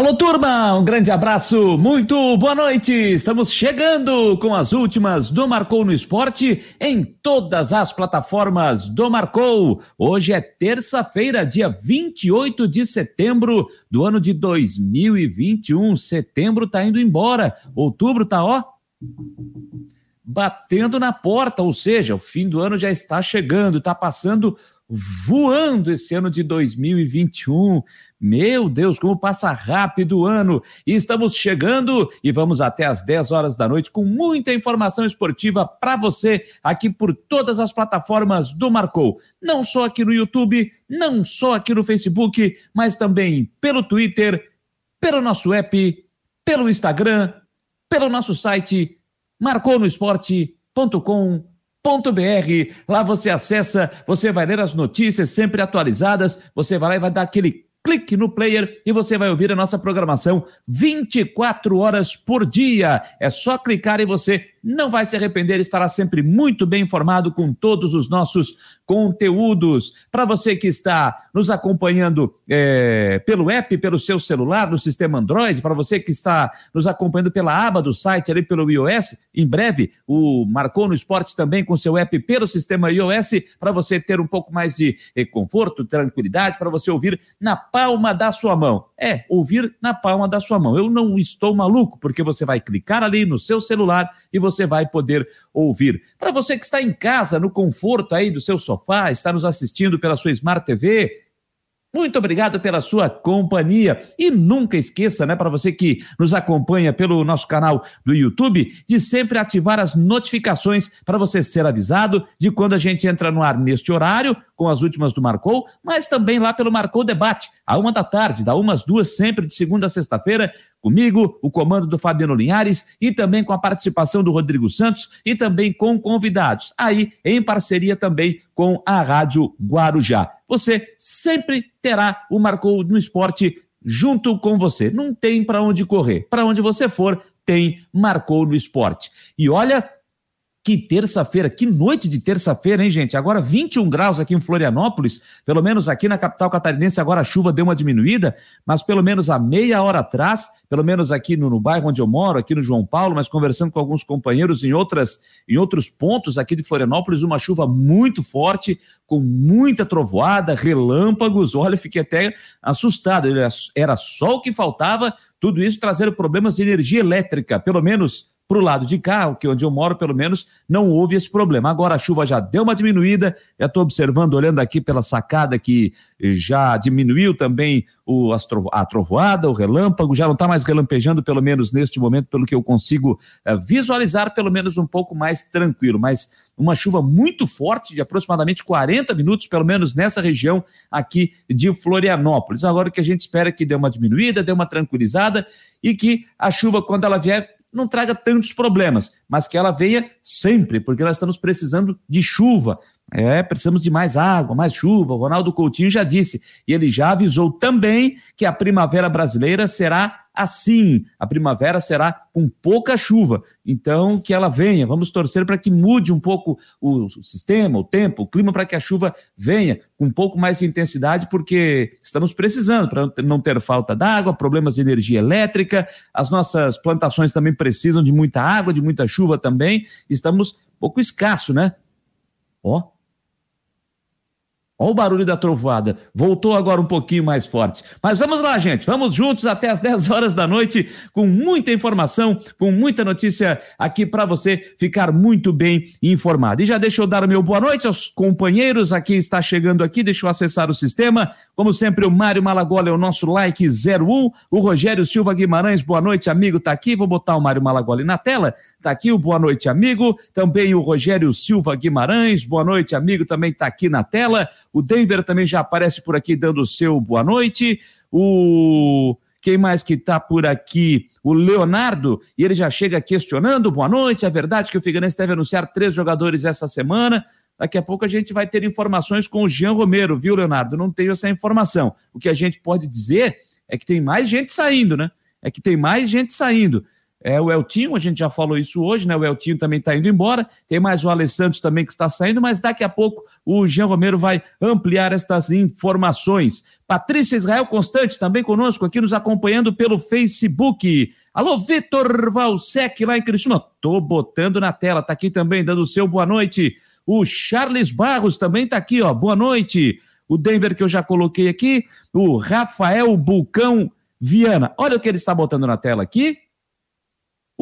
Alô, turma, um grande abraço, muito boa noite. Estamos chegando com as últimas do Marcou no Esporte em todas as plataformas do Marcou. Hoje é terça-feira, dia 28 de setembro do ano de 2021. Setembro tá indo embora, outubro tá ó batendo na porta, ou seja, o fim do ano já está chegando, está passando voando esse ano de 2021. Meu Deus, como passa rápido o ano! E estamos chegando e vamos até às 10 horas da noite com muita informação esportiva para você aqui por todas as plataformas do Marcou. Não só aqui no YouTube, não só aqui no Facebook, mas também pelo Twitter, pelo nosso app, pelo Instagram, pelo nosso site marconosport.com.br Lá você acessa, você vai ler as notícias sempre atualizadas, você vai lá e vai dar aquele clique no player e você vai ouvir a nossa programação 24 horas por dia. É só clicar e você não vai se arrepender, estará sempre muito bem informado com todos os nossos conteúdos. Para você que está nos acompanhando é, pelo app, pelo seu celular, no sistema Android, para você que está nos acompanhando pela aba do site ali pelo iOS, em breve o Marcou no Esporte também com seu app pelo sistema iOS, para você ter um pouco mais de eh, conforto, tranquilidade, para você ouvir na palma da sua mão. É, ouvir na palma da sua mão. Eu não estou maluco, porque você vai clicar ali no seu celular e você vai poder ouvir. Para você que está em casa, no conforto aí do seu sofá, está nos assistindo pela sua Smart TV, muito obrigado pela sua companhia. E nunca esqueça, né, para você que nos acompanha pelo nosso canal do YouTube, de sempre ativar as notificações para você ser avisado de quando a gente entra no ar neste horário, com as últimas do Marcou, mas também lá pelo Marcou Debate, a uma da tarde, da umas duas, sempre de segunda a sexta-feira, comigo, o comando do Fabiano Linhares e também com a participação do Rodrigo Santos e também com convidados. Aí, em parceria também com a Rádio Guarujá. Você sempre terá o Marcou no Esporte junto com você. Não tem para onde correr. Para onde você for, tem Marcou no Esporte. E olha, que terça-feira, que noite de terça-feira, hein, gente? Agora 21 graus aqui em Florianópolis, pelo menos aqui na capital catarinense, agora a chuva deu uma diminuída, mas pelo menos há meia hora atrás, pelo menos aqui no, no bairro onde eu moro, aqui no João Paulo, mas conversando com alguns companheiros em, outras, em outros pontos aqui de Florianópolis, uma chuva muito forte, com muita trovoada, relâmpagos. Olha, fiquei até assustado. Era só o que faltava, tudo isso trazendo problemas de energia elétrica, pelo menos para o lado de cá, que onde eu moro, pelo menos, não houve esse problema. Agora a chuva já deu uma diminuída, já estou observando, olhando aqui pela sacada que já diminuiu também o, a trovoada, o relâmpago, já não está mais relampejando, pelo menos neste momento, pelo que eu consigo é, visualizar, pelo menos um pouco mais tranquilo. Mas uma chuva muito forte, de aproximadamente 40 minutos, pelo menos nessa região aqui de Florianópolis. Agora o que a gente espera é que dê uma diminuída, dê uma tranquilizada e que a chuva, quando ela vier, não traga tantos problemas, mas que ela venha sempre, porque nós estamos precisando de chuva. É, precisamos de mais água, mais chuva. O Ronaldo Coutinho já disse, e ele já avisou também que a primavera brasileira será assim. A primavera será com pouca chuva. Então, que ela venha. Vamos torcer para que mude um pouco o sistema, o tempo, o clima, para que a chuva venha com um pouco mais de intensidade, porque estamos precisando para não ter falta d'água, problemas de energia elétrica. As nossas plantações também precisam de muita água, de muita chuva também. Estamos um pouco escasso, né? Ó, Olha o barulho da trovoada. Voltou agora um pouquinho mais forte. Mas vamos lá, gente. Vamos juntos até as 10 horas da noite com muita informação, com muita notícia aqui para você ficar muito bem informado. E já deixa eu dar o meu boa noite aos companheiros. Aqui está chegando aqui, deixa eu acessar o sistema. Como sempre, o Mário Malagola é o nosso like 01. O Rogério Silva Guimarães, boa noite, amigo, tá aqui. Vou botar o Mário Malagola na tela. Tá aqui o boa noite, amigo. Também o Rogério Silva Guimarães, boa noite, amigo, também tá aqui na tela. O Denver também já aparece por aqui dando o seu boa noite. O quem mais que está por aqui? O Leonardo, e ele já chega questionando, boa noite, é verdade que o Figueirense deve anunciar três jogadores essa semana, daqui a pouco a gente vai ter informações com o Jean Romero, viu, Leonardo? Não tenho essa informação. O que a gente pode dizer é que tem mais gente saindo, né? É que tem mais gente saindo. É o Eltinho, a gente já falou isso hoje, né? O Eltinho também está indo embora. Tem mais o Alessandro também que está saindo, mas daqui a pouco o Jean Romero vai ampliar estas informações. Patrícia Israel Constante também conosco aqui nos acompanhando pelo Facebook. Alô, Vitor Valsec lá em Criciúma. Tô botando na tela, tá aqui também dando o seu boa noite. O Charles Barros também tá aqui, ó. Boa noite. O Denver que eu já coloquei aqui, o Rafael Bulcão Viana. Olha o que ele está botando na tela aqui.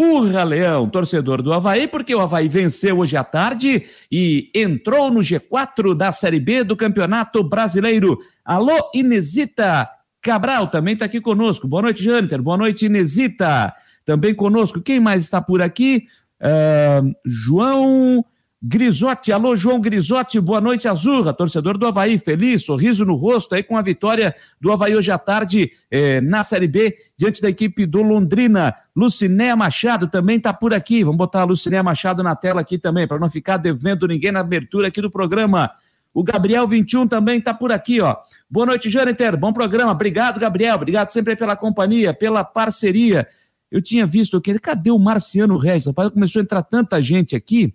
Urra, Leão, torcedor do Havaí, porque o Havaí venceu hoje à tarde e entrou no G4 da Série B do Campeonato Brasileiro. Alô, Inesita Cabral também está aqui conosco. Boa noite, Jâniter. Boa noite, Inesita. Também conosco. Quem mais está por aqui? Uh, João Grisotti, alô João Grisotti, boa noite Azurra, torcedor do Havaí, feliz, sorriso no rosto aí com a vitória do Havaí hoje à tarde eh, na Série B, diante da equipe do Londrina. Lucinéia Machado também está por aqui, vamos botar a Lucinéia Machado na tela aqui também, para não ficar devendo ninguém na abertura aqui do programa. O Gabriel 21 também está por aqui, ó. Boa noite, Jâniter, bom programa, obrigado Gabriel, obrigado sempre pela companhia, pela parceria. Eu tinha visto que cadê o Marciano Reis? Rapaz, começou a entrar tanta gente aqui,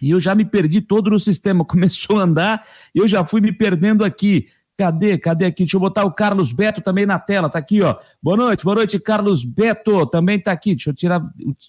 e eu já me perdi todo no sistema. Começou a andar eu já fui me perdendo aqui. Cadê? Cadê aqui? Deixa eu botar o Carlos Beto também na tela. Tá aqui, ó. Boa noite, boa noite, Carlos Beto. Também tá aqui. Deixa eu tirar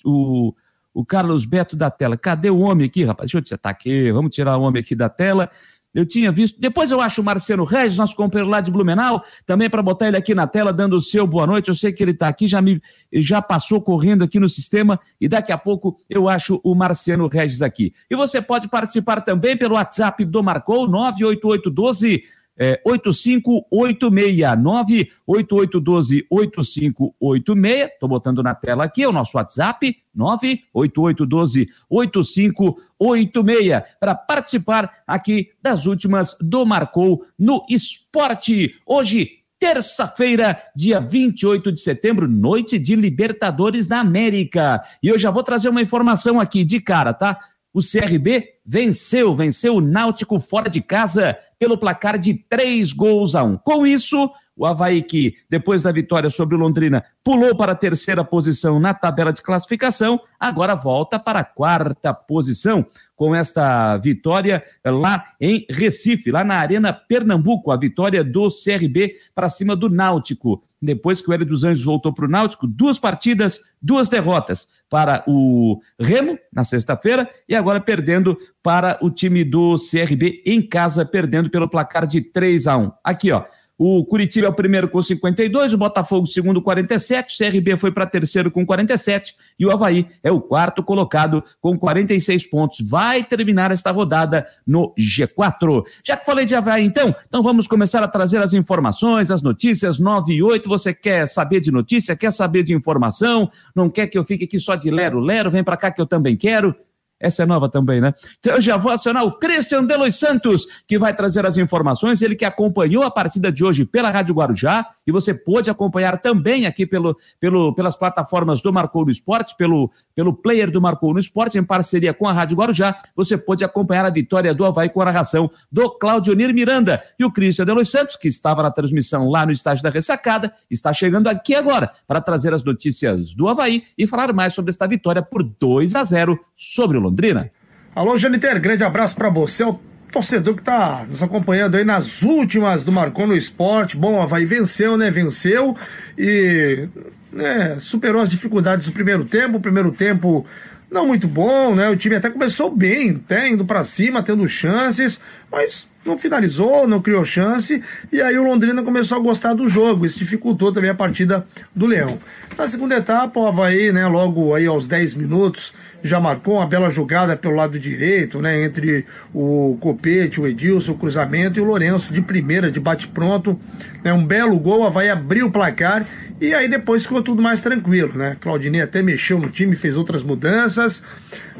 o, o Carlos Beto da tela. Cadê o homem aqui, rapaz? Deixa eu tirar. Tá aqui. Vamos tirar o homem aqui da tela. Eu tinha visto. Depois eu acho o Marcelo Regis, nosso companheiro lá de Blumenau, também para botar ele aqui na tela, dando o seu boa noite. Eu sei que ele está aqui, já me já passou correndo aqui no sistema e daqui a pouco eu acho o Marciano Regis aqui. E você pode participar também pelo WhatsApp do Marcou 98812 é, 8586 98812 8586. Estou botando na tela aqui, é o nosso WhatsApp 98812 8586 para participar aqui das últimas do Marcou no Esporte. Hoje, terça-feira, dia 28 de setembro, noite de Libertadores da América. E eu já vou trazer uma informação aqui de cara, tá? O CRB venceu, venceu o Náutico fora de casa pelo placar de três gols a um. Com isso, o Havaí, que depois da vitória sobre o Londrina, pulou para a terceira posição na tabela de classificação, agora volta para a quarta posição com esta vitória lá em Recife, lá na Arena Pernambuco, a vitória do CRB para cima do Náutico. Depois que o Hélio dos Anjos voltou para o Náutico, duas partidas, duas derrotas para o Remo na sexta-feira e agora perdendo para o time do CRB em casa, perdendo pelo placar de 3 a 1. Aqui, ó. O Curitiba é o primeiro com 52, o Botafogo segundo 47, o CRB foi para terceiro com 47 e o Havaí é o quarto colocado com 46 pontos. Vai terminar esta rodada no G4. Já que falei de Havaí, então, então vamos começar a trazer as informações, as notícias 9 e 8. Você quer saber de notícia, quer saber de informação, não quer que eu fique aqui só de lero-lero, vem para cá que eu também quero. Essa é nova também, né? Então eu já vou acionar o Christian Delois Santos, que vai trazer as informações. Ele que acompanhou a partida de hoje pela Rádio Guarujá, e você pôde acompanhar também aqui pelo, pelo, pelas plataformas do Marcou no Esporte, pelo, pelo player do Marcou no Esporte, em parceria com a Rádio Guarujá. Você pôde acompanhar a vitória do Havaí com a narração do Claudionir Miranda. E o Christian Delois Santos, que estava na transmissão lá no estádio da Ressacada, está chegando aqui agora para trazer as notícias do Havaí e falar mais sobre esta vitória por 2 a 0 sobre o Londrina. Alô, Janiter, grande abraço para você, o torcedor que tá nos acompanhando aí nas últimas do Marcou no Esporte. Bom, Havaí venceu, né? Venceu e né, superou as dificuldades do primeiro tempo. O primeiro tempo não muito bom, né? O time até começou bem, até indo para cima, tendo chances, mas não finalizou, não criou chance, e aí o Londrina começou a gostar do jogo, isso dificultou também a partida do Leão. Na segunda etapa, o Havaí, né, logo aí aos 10 minutos, já marcou uma bela jogada pelo lado direito, né, entre o Copete, o Edilson, o cruzamento e o Lourenço de primeira, de bate-pronto, né, um belo gol, o Havaí abriu o placar e aí depois ficou tudo mais tranquilo, né? Claudinei até mexeu no time, fez outras mudanças.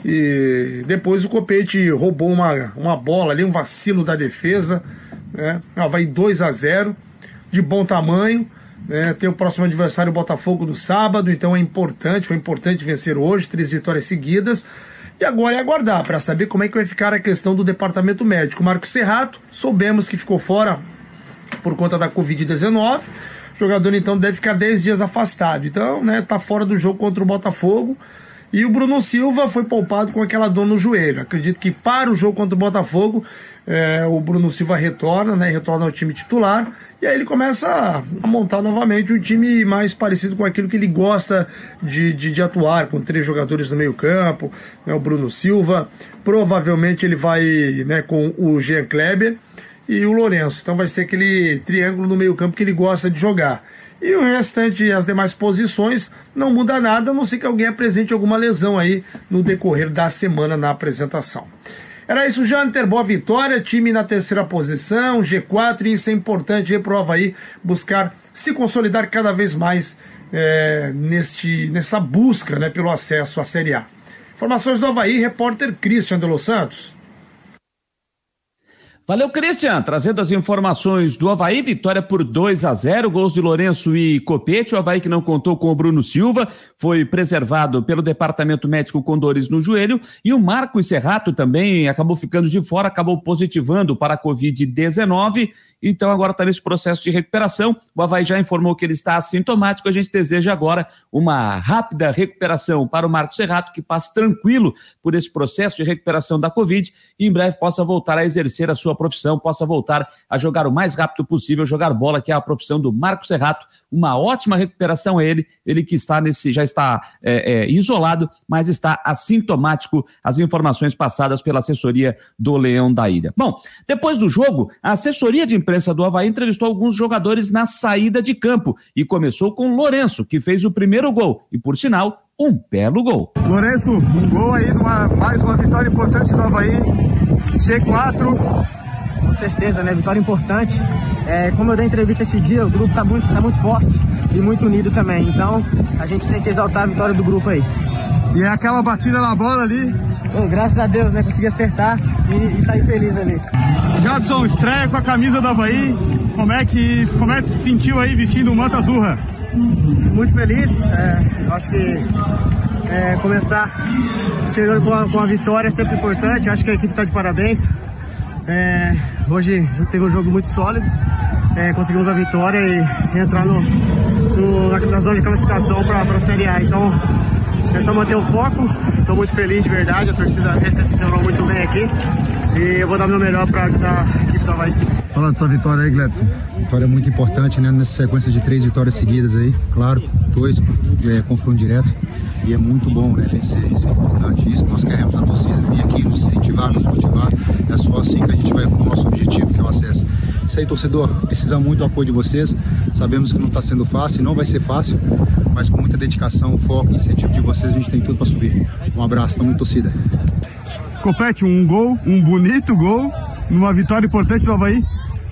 E depois o Copete roubou uma, uma bola ali, um vacilo da defesa. Né? Vai 2 a 0 de bom tamanho. Né? Tem o próximo adversário, o Botafogo, no sábado, então é importante, foi importante vencer hoje, três vitórias seguidas. E agora é aguardar para saber como é que vai ficar a questão do departamento médico. Marcos Serrato, soubemos que ficou fora por conta da Covid-19 Jogador então deve ficar 10 dias afastado. Então, né, tá fora do jogo contra o Botafogo. E o Bruno Silva foi poupado com aquela dor no joelho. Acredito que para o jogo contra o Botafogo, é, o Bruno Silva retorna, né? Retorna ao time titular. E aí ele começa a, a montar novamente um time mais parecido com aquilo que ele gosta de, de, de atuar, com três jogadores no meio-campo, né, o Bruno Silva. Provavelmente ele vai né, com o Jean Kleber e o Lourenço. Então vai ser aquele triângulo no meio-campo que ele gosta de jogar. E o restante, as demais posições, não muda nada, a não ser que alguém apresente alguma lesão aí no decorrer da semana na apresentação. Era isso, Janter. Boa vitória. Time na terceira posição, G4, e isso é importante aí pro Havaí buscar se consolidar cada vez mais é, neste, nessa busca né, pelo acesso à Série A. Informações do Havaí, repórter Christian de Los Santos. Valeu, Christian, trazendo as informações do Havaí, vitória por 2 a 0, gols de Lourenço e Copete, o Havaí que não contou com o Bruno Silva, foi preservado pelo departamento médico com dores no joelho, e o Marco Serrato também acabou ficando de fora, acabou positivando para a Covid-19, então agora está nesse processo de recuperação. O Havaí já informou que ele está assintomático. A gente deseja agora uma rápida recuperação para o Marcos Serrato, que passe tranquilo por esse processo de recuperação da Covid e em breve possa voltar a exercer a sua profissão, possa voltar a jogar o mais rápido possível, jogar bola, que é a profissão do Marcos Serrato. Uma ótima recuperação a ele, ele que está nesse, já está é, é, isolado, mas está assintomático. As informações passadas pela assessoria do Leão da Ilha. Bom, depois do jogo, a assessoria de imprensa do Havaí entrevistou alguns jogadores na saída de campo e começou com Lourenço, que fez o primeiro gol e, por sinal, um belo gol. Lourenço, um gol aí, numa, mais uma vitória importante do Havaí. C4. Certeza, né? Vitória importante. É, como eu dei entrevista esse dia, o grupo tá muito, tá muito forte e muito unido também. Então, a gente tem que exaltar a vitória do grupo aí. E é aquela batida na bola ali, Oh, graças a Deus, né? Consegui acertar e, e sair feliz ali. Jadson, estreia com a camisa do Havaí. Como é que, como é que se sentiu aí vestindo o manto azurra? Muito feliz. É, acho que é, começar chegando com a, com a, vitória é sempre importante. Acho que a equipe está de parabéns. É, hoje teve um jogo muito sólido. É, conseguimos a vitória e entrar no, no, na zona de classificação para a Série A. Então, é só manter o foco. Estou muito feliz de verdade, a torcida recepcionou muito bem aqui. E eu vou dar meu melhor para ajudar a equipe da Havaí Fala dessa vitória aí, Gledson. Vitória muito importante, né? Nessa sequência de três vitórias seguidas aí. Claro, dois é, confronto direto. E é muito bom, né? Vencer. Isso é importante. Isso que nós queremos na torcida. Vir aqui nos incentivar, nos motivar. É só assim que a gente vai para o nosso objetivo, que é o acesso. Isso aí, torcedor. Precisa muito do apoio de vocês. Sabemos que não está sendo fácil, não vai ser fácil. Mas com muita dedicação, foco, incentivo de vocês, a gente tem tudo para subir. Um abraço, tamo torcida. Compete um gol, um bonito gol, numa vitória importante do Havaí.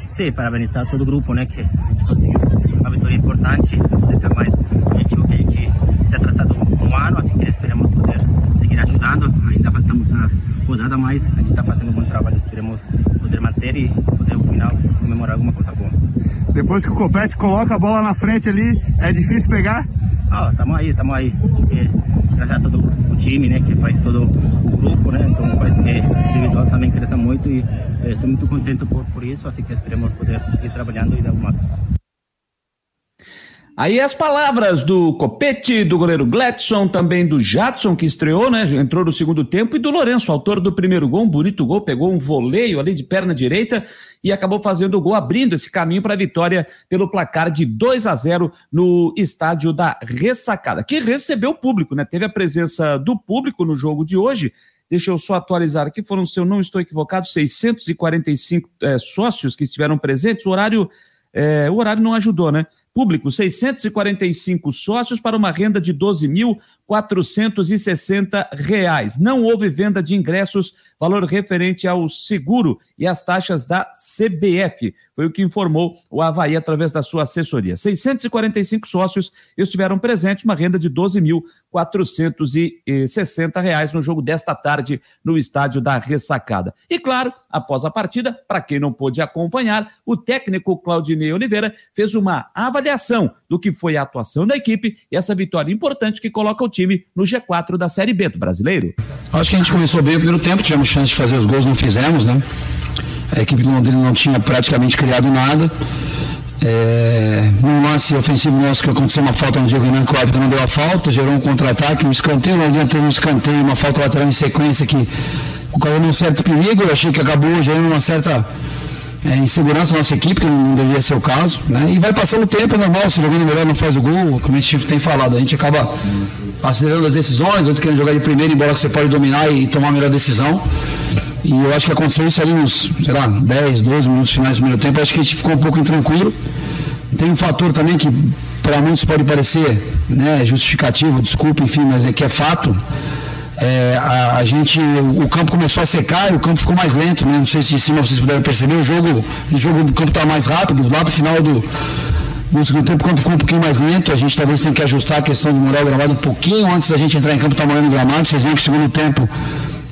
Sim, parabenizar todo o grupo, né, que a gente conseguiu uma vitória importante, cerca mais objetivo que a gente se ha traçado um ano, assim que esperamos poder seguir ajudando. Ainda falta muita rodada, mas a gente está fazendo um bom trabalho, esperamos poder manter e poder no final comemorar alguma coisa boa. Depois que o Copete coloca a bola na frente ali, é difícil pegar? Ah, estamos aí, estamos aí. Porque, graças a todo o time, né, que faz todo o grupo, né, então faz que o individual também cresça muito e estou eh, muito contente por, por isso, assim que esperemos poder ir trabalhando e dar mais. Aí as palavras do Copete, do goleiro Gladson, também do Jadson, que estreou, né? Entrou no segundo tempo, e do Lourenço, autor do primeiro gol, um bonito gol, pegou um voleio ali de perna direita e acabou fazendo o gol, abrindo esse caminho para a vitória pelo placar de 2 a 0 no estádio da Ressacada, que recebeu o público, né? Teve a presença do público no jogo de hoje. Deixa eu só atualizar aqui, foram, se eu não estou equivocado, 645 é, sócios que estiveram presentes. O horário, é, o horário não ajudou, né? Público, 645 sócios para uma renda de R$ 12.460. Não houve venda de ingressos, valor referente ao seguro e às taxas da CBF. Foi o que informou o Havaí através da sua assessoria. 645 sócios estiveram presentes, uma renda de R$ 12.460 no jogo desta tarde no estádio da Ressacada. E claro, após a partida, para quem não pôde acompanhar, o técnico Claudinei Oliveira fez uma avaliação avaliação do que foi a atuação da equipe e essa vitória importante que coloca o time no G4 da Série B do Brasileiro. Acho que a gente começou bem o primeiro tempo, tivemos chance de fazer os gols, não fizemos, né? A equipe do Londrina não tinha praticamente criado nada. É, num lance ofensivo nosso que aconteceu uma falta no Diego Renan, que o árbitro não deu a falta, gerou um contra-ataque, um escanteio, não adiantou um escanteio, uma falta lateral em sequência que ocorreu um certo perigo, eu achei que acabou gerando uma certa é, insegurança na nossa equipe, que não deveria ser o caso, né? E vai passando o tempo, é normal, se jogando melhor não faz o gol, como a gente tem falado, a gente acaba acelerando as decisões, outros querendo jogar de primeiro, embora você pode dominar e tomar a melhor decisão. E eu acho que aconteceu isso ali nos, sei lá, 10, 12 minutos finais do primeiro tempo, acho que a gente ficou um pouco intranquilo. Tem um fator também que para muitos pode parecer né, justificativo, desculpa, enfim, mas é que é fato. É, a, a, gente, o campo começou a secar e o campo ficou mais lento, né? Não sei se de cima vocês puderam perceber, o jogo, o jogo do campo está mais rápido, lá para o final do, no segundo tempo, o campo ficou um pouquinho mais lento, a gente talvez tenha que ajustar a questão de molhar o gramado um pouquinho antes da gente entrar em campo, está molhando o gramado, vocês viram que o segundo tempo,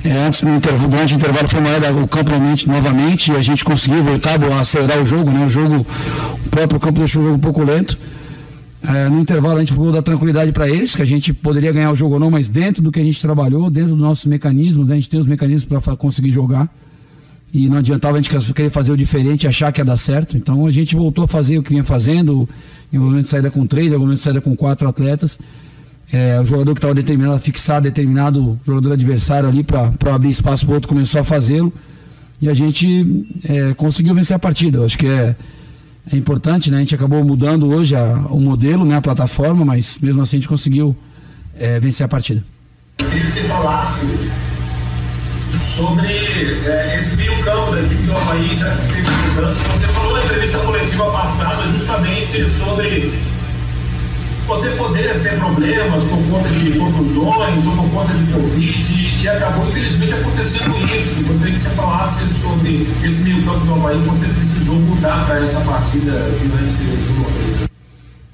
é, antes do intervalo, durante o intervalo foi molhado o campo novamente e a gente conseguiu voltar a acelerar o jogo, né? O jogo, o próprio campo deixou o jogo um pouco lento. É, no intervalo a gente falou da tranquilidade para eles, que a gente poderia ganhar o jogo ou não, mas dentro do que a gente trabalhou, dentro dos nossos mecanismos, né, a gente tem os mecanismos para conseguir jogar. E não adiantava a gente querer fazer o diferente e achar que ia dar certo. Então a gente voltou a fazer o que vinha fazendo, envolvimento de saída com três, envolvimento de saída com quatro atletas. É, o jogador que estava determinado a fixar determinado jogador adversário ali para abrir espaço para o outro começou a fazê-lo. E a gente é, conseguiu vencer a partida. Eu acho que é é importante, né? A gente acabou mudando hoje a, o modelo, né? A plataforma, mas mesmo assim a gente conseguiu é, vencer a partida. Queria que você falasse sobre é, esse meio campo da equipe do Havaí, já que. Você falou na entrevista coletiva passada justamente sobre você poder ter problemas por conta de contusões ou por conta de Covid e acabou infelizmente acontecendo isso. Gostaria que você falasse sobre esse meio campo do Havaí que você precisou mudar para essa partida diante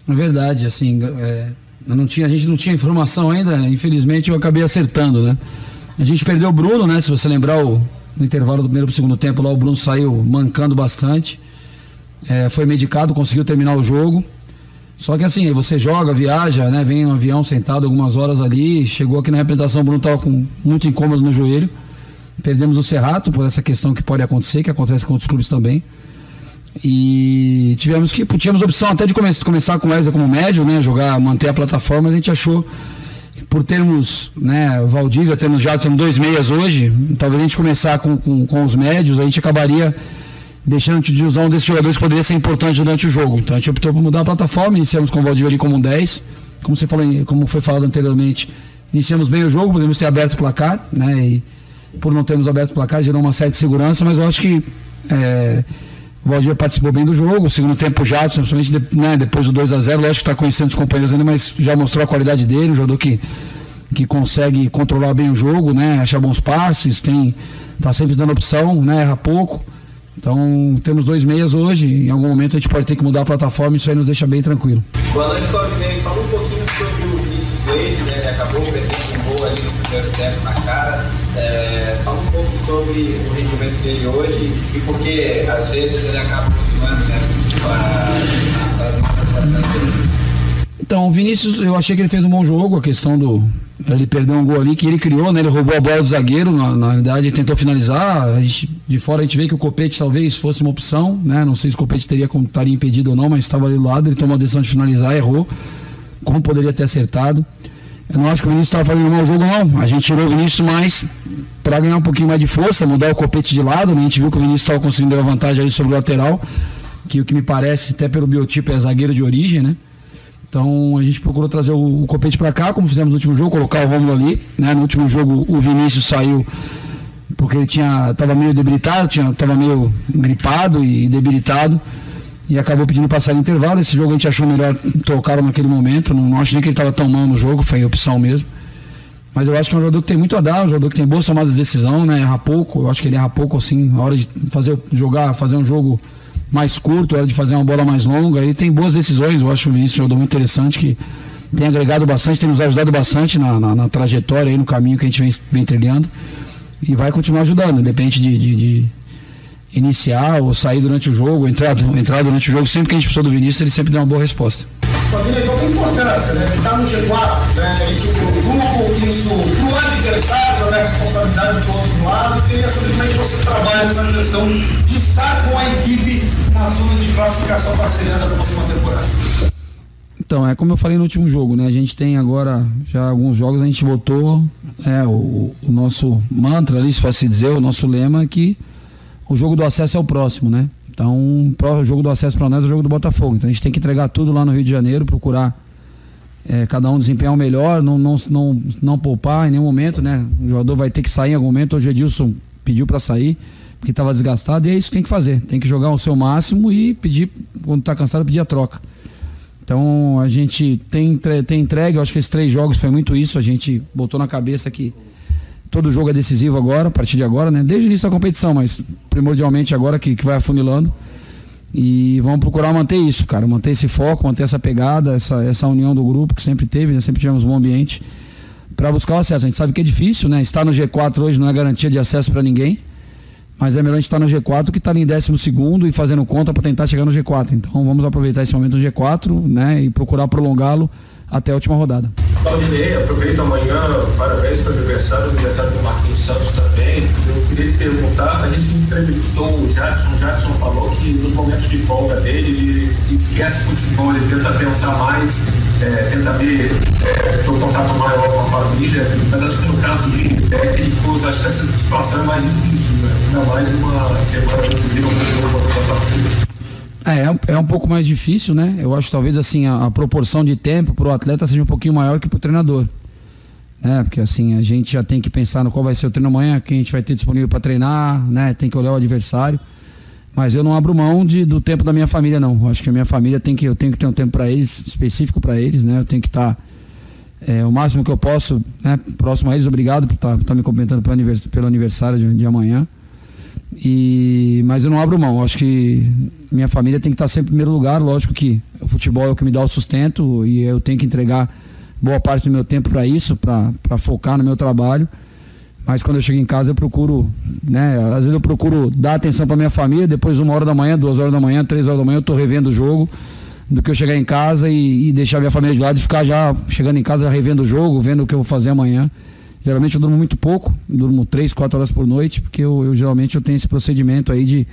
do É verdade, assim, é, não tinha, a gente não tinha informação ainda, infelizmente eu acabei acertando, né? A gente perdeu o Bruno, né? Se você lembrar o, no intervalo do primeiro para o segundo tempo lá, o Bruno saiu mancando bastante. É, foi medicado, conseguiu terminar o jogo. Só que assim, você joga, viaja, né? Vem no avião sentado algumas horas ali, chegou aqui na representação, o Bruno estava com muito incômodo no joelho. Perdemos o Serrato por essa questão que pode acontecer, que acontece com outros clubes também. E tivemos que, tínhamos opção até de come começar com o Wesley como médio, né? Jogar, manter a plataforma, a gente achou, por termos, né, Valdívia, temos já temos dois meias hoje, talvez a gente começar com, com, com os médios, a gente acabaria deixando de usar um desses jogadores que poderia ser importante durante o jogo. Então a gente optou por mudar a plataforma, iniciamos com o Valdir como um 10. Como, você falou, como foi falado anteriormente, iniciamos bem o jogo, podemos ter aberto o placar, né? E por não termos aberto o placar, gerou uma certa segurança, mas eu acho que é, o Valdir participou bem do jogo, o segundo tempo já, principalmente né, depois do 2 a 0 lógico que está conhecendo os companheiros ainda, mas já mostrou a qualidade dele, um jogador que, que consegue controlar bem o jogo, né? Achar bons passes, tem. está sempre dando opção, né? Erra pouco. Então, temos dois meias hoje. Em algum momento a gente pode ter que mudar a plataforma isso aí nos deixa bem tranquilo. Boa noite, Claudinei. Fala um pouquinho sobre o Vinícius Leite, né? Ele acabou perdendo um gol ali no primeiro tempo na cara. É, fala um pouco sobre o rendimento dele hoje e porque às vezes ele acaba aproximando né, as nossas então, o Vinícius, eu achei que ele fez um bom jogo, a questão do. Ele perdeu um gol ali que ele criou, né? Ele roubou a bola do zagueiro, na, na realidade tentou finalizar. Gente, de fora a gente vê que o Copete talvez fosse uma opção, né? Não sei se o Copete teria, estaria impedido ou não, mas estava ali do lado, ele tomou a decisão de finalizar, errou. Como poderia ter acertado. Eu não acho que o Vinícius estava fazendo um mau jogo, não. A gente tirou o Vinícius mais para ganhar um pouquinho mais de força, mudar o Copete de lado, né? A gente viu que o Vinícius estava conseguindo dar vantagem ali sobre o lateral, que o que me parece, até pelo biotipo, é zagueiro de origem, né? Então a gente procurou trazer o, o Copete para cá, como fizemos no último jogo, colocar o Romulo ali. Né? No último jogo o Vinícius saiu porque ele tinha estava meio debilitado, estava meio gripado e debilitado e acabou pedindo passar intervalo. Esse jogo a gente achou melhor tocar naquele momento. Não, não acho nem que ele estava tão mal no jogo, foi opção mesmo. Mas eu acho que é um jogador que tem muito a dar, um jogador que tem boas tomadas de decisão, né? Erra pouco, eu acho que ele erra pouco assim, hora de fazer jogar, fazer um jogo mais curto, era de fazer uma bola mais longa. Ele tem boas decisões, eu acho o Vinícius jogador muito interessante que tem agregado bastante, tem nos ajudado bastante na, na, na trajetória e no caminho que a gente vem, vem, trilhando e vai continuar ajudando, independente de, de, de, iniciar ou sair durante o jogo, entrar, entrar durante o jogo, sempre que a gente precisou do Vinícius, ele sempre deu uma boa resposta. Qual a importância, né? De estar no G4, né? Isso para o grupo, isso para o adversário, né? responsabilidade do outro lado. Queria saber como é que você trabalha essa questão de estar com a equipe na zona de classificação para a Série A da próxima temporada? Então, é como eu falei no último jogo, né? A gente tem agora já alguns jogos, a gente botou é, o, o nosso mantra ali, se fosse dizer, o nosso lema é que o jogo do acesso é o próximo, né? Então, o jogo do acesso para nós é o jogo do Botafogo. Então a gente tem que entregar tudo lá no Rio de Janeiro, procurar é, cada um desempenhar o melhor, não, não, não, não poupar em nenhum momento, né? O jogador vai ter que sair em algum momento. Hoje o Edilson pediu para sair, porque estava desgastado, e é isso que tem que fazer. Tem que jogar o seu máximo e pedir, quando está cansado, pedir a troca. Então a gente tem, tem entregue, eu acho que esses três jogos foi muito isso, a gente botou na cabeça que todo jogo é decisivo agora, a partir de agora, né? Desde o início da competição, mas primordialmente agora que, que vai afunilando. E vamos procurar manter isso, cara, manter esse foco, manter essa pegada, essa, essa união do grupo que sempre teve, né? sempre tivemos um bom ambiente para buscar o acesso. A gente sabe que é difícil, né? Estar no G4 hoje não é garantia de acesso para ninguém, mas é melhor a gente estar no G4 que estar em 12 segundo e fazendo conta para tentar chegar no G4. Então vamos aproveitar esse momento do G4, né? E procurar prolongá-lo até a última rodada. Claudinei, aproveita amanhã, parabéns pelo aniversário, aniversário do Marquinhos Santos também. Eu queria te perguntar, a gente entrevistou o Jadson, o falou que nos momentos de folga dele, ele esquece futebol, ele tenta pensar mais, é, tenta ver, é, ter um contato maior com a família, mas acho que no caso de técnicos, acho que essa situação é mais difícil, né? ainda mais numa semana decisiva como o Botafogo. É, é, é um pouco mais difícil, né? Eu acho talvez assim a, a proporção de tempo para o atleta seja um pouquinho maior que para o treinador. Né? Porque assim, a gente já tem que pensar no qual vai ser o treino amanhã, quem a gente vai ter disponível para treinar, né? Tem que olhar o adversário. Mas eu não abro mão de, do tempo da minha família, não. Eu acho que a minha família tem que, eu tenho que ter um tempo para eles, específico para eles, né? Eu tenho que estar tá, é, o máximo que eu posso, né? Próximo a eles, obrigado por estar tá, tá me cumprimentando pelo, anivers, pelo aniversário de, de amanhã. E, mas eu não abro mão. Acho que minha família tem que estar sempre em primeiro lugar. Lógico que o futebol é o que me dá o sustento e eu tenho que entregar boa parte do meu tempo para isso, para focar no meu trabalho. Mas quando eu chego em casa eu procuro, né? Às vezes eu procuro dar atenção para minha família. Depois uma hora da manhã, duas horas da manhã, três horas da manhã eu estou revendo o jogo do que eu chegar em casa e, e deixar minha família de lado e ficar já chegando em casa já revendo o jogo, vendo o que eu vou fazer amanhã. Geralmente eu durmo muito pouco, durmo três, quatro horas por noite, porque eu, eu geralmente eu tenho esse procedimento aí de,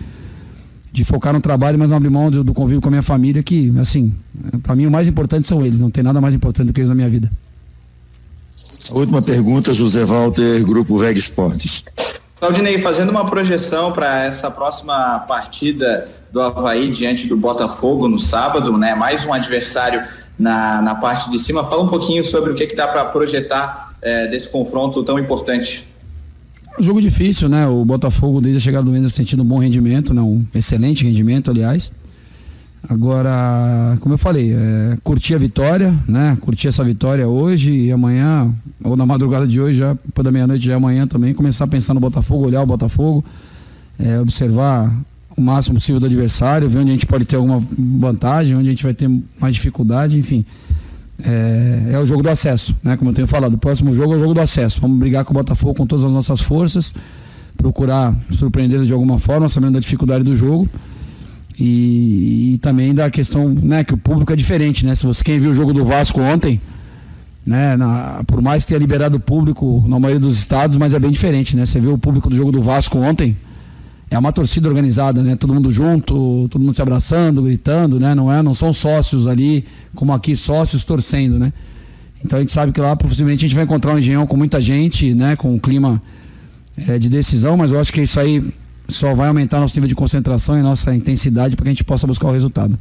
de focar no trabalho, mas não abrir mão do, do convívio com a minha família, que, assim, para mim o mais importante são eles, não tem nada mais importante do que eles na minha vida. A última pergunta, José Walter, Grupo Reg Esportes. Claudinei, fazendo uma projeção para essa próxima partida do Havaí diante do Botafogo no sábado, né? Mais um adversário na, na parte de cima. Fala um pouquinho sobre o que, que dá para projetar é, desse confronto tão importante? Um jogo difícil, né? O Botafogo, desde a chegada do Mendes, tem tido um bom rendimento, né? um excelente rendimento, aliás. Agora, como eu falei, é, curtir a vitória, né? Curtir essa vitória hoje e amanhã, ou na madrugada de hoje, já depois da meia-noite, já amanhã também, começar a pensar no Botafogo, olhar o Botafogo, é, observar o máximo possível do adversário, ver onde a gente pode ter alguma vantagem, onde a gente vai ter mais dificuldade, enfim é, é, o jogo do acesso, né? Como eu tenho falado, o próximo jogo é o jogo do acesso. Vamos brigar com o Botafogo com todas as nossas forças, procurar surpreendê-los de alguma forma, sabendo da dificuldade do jogo. E, e, também da questão, né, que o público é diferente, né? Se você quem viu o jogo do Vasco ontem, né, na, por mais que tenha liberado o público na maioria dos estados, mas é bem diferente, né? Você viu o público do jogo do Vasco ontem, é uma torcida organizada, né? Todo mundo junto, todo mundo se abraçando, gritando, né? Não é, não são sócios ali, como aqui sócios torcendo, né? Então a gente sabe que lá possivelmente a gente vai encontrar um engenhão com muita gente, né? Com um clima é, de decisão, mas eu acho que isso aí só vai aumentar nosso nível de concentração e nossa intensidade para que a gente possa buscar o resultado.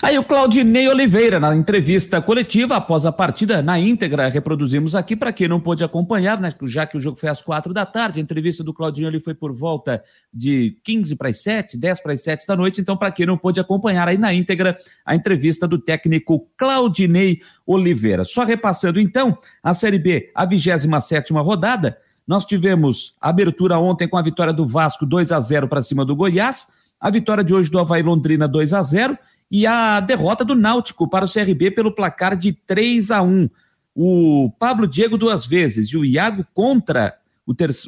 Aí o Claudinei Oliveira, na entrevista coletiva após a partida, na íntegra, reproduzimos aqui para quem não pôde acompanhar, né, já que o jogo foi às quatro da tarde, a entrevista do Claudinei ali foi por volta de 15 para as 7, 10 para as 7 da noite, então para quem não pôde acompanhar aí na íntegra a entrevista do técnico Claudinei Oliveira. Só repassando então, a Série B, a 27 rodada, nós tivemos abertura ontem com a vitória do Vasco 2 a 0 para cima do Goiás, a vitória de hoje do Havaí Londrina 2 a 0 e a derrota do Náutico para o CRB pelo placar de 3 a 1. O Pablo Diego duas vezes e o Iago contra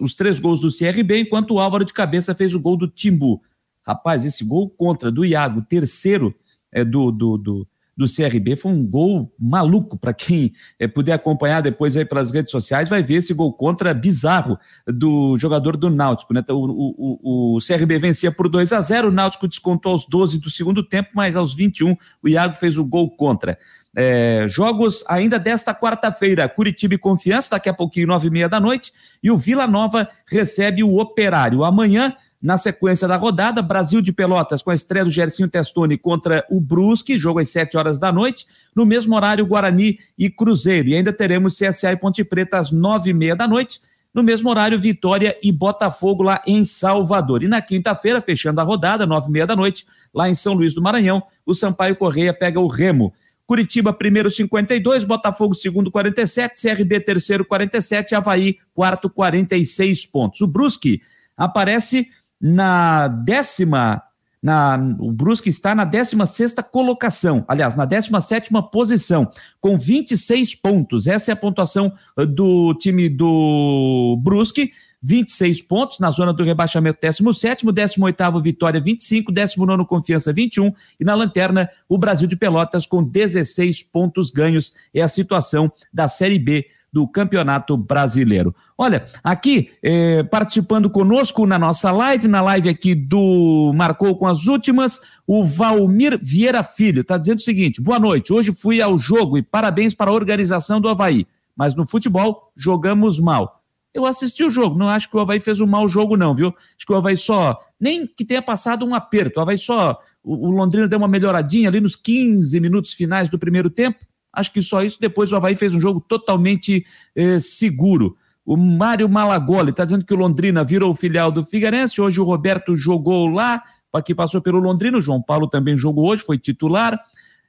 os três gols do CRB, enquanto o Álvaro de cabeça fez o gol do Timbu. Rapaz, esse gol contra do Iago, terceiro é, do, do, do, do CRB foi um gol maluco. Para quem é, puder acompanhar depois aí pelas redes sociais, vai ver esse gol contra bizarro do jogador do Náutico. Né? Então, o, o, o CRB vencia por 2 a 0 o Náutico descontou aos 12 do segundo tempo, mas aos 21 o Iago fez o gol contra. É, jogos ainda desta quarta-feira, Curitiba e Confiança, daqui a pouquinho, nove e meia da noite, e o Vila Nova recebe o Operário. Amanhã, na sequência da rodada, Brasil de Pelotas com a estreia do Gersinho Testoni contra o Brusque, jogo às sete horas da noite. No mesmo horário, Guarani e Cruzeiro. E ainda teremos CSA e Ponte Preta às nove e meia da noite. No mesmo horário, Vitória e Botafogo lá em Salvador. E na quinta-feira, fechando a rodada, nove e meia da noite, lá em São Luís do Maranhão, o Sampaio Correia pega o Remo. Curitiba, primeiro 52, Botafogo, segundo 47, CRB, terceiro 47, Havaí, quarto 46 pontos. O Brusque aparece na décima, na, o Brusque está na 16 colocação, aliás, na 17 posição, com 26 pontos. Essa é a pontuação do time do Brusque. 26 pontos, na zona do rebaixamento 17, 18 Vitória 25, 19 Confiança 21 e na lanterna o Brasil de Pelotas com 16 pontos ganhos. É a situação da Série B do Campeonato Brasileiro. Olha, aqui eh, participando conosco na nossa live, na live aqui do Marcou com as Últimas, o Valmir Vieira Filho está dizendo o seguinte: boa noite, hoje fui ao jogo e parabéns para a organização do Havaí, mas no futebol jogamos mal. Eu assisti o jogo, não acho que o Havaí fez um mau jogo, não, viu? Acho que o Havaí só. Nem que tenha passado um aperto. O Havaí só. O, o Londrina deu uma melhoradinha ali nos 15 minutos finais do primeiro tempo. Acho que só isso. Depois o Havaí fez um jogo totalmente eh, seguro. O Mário Malagoli está dizendo que o Londrina virou filial do Figueirense. Hoje o Roberto jogou lá, que passou pelo Londrina. O João Paulo também jogou hoje, foi titular.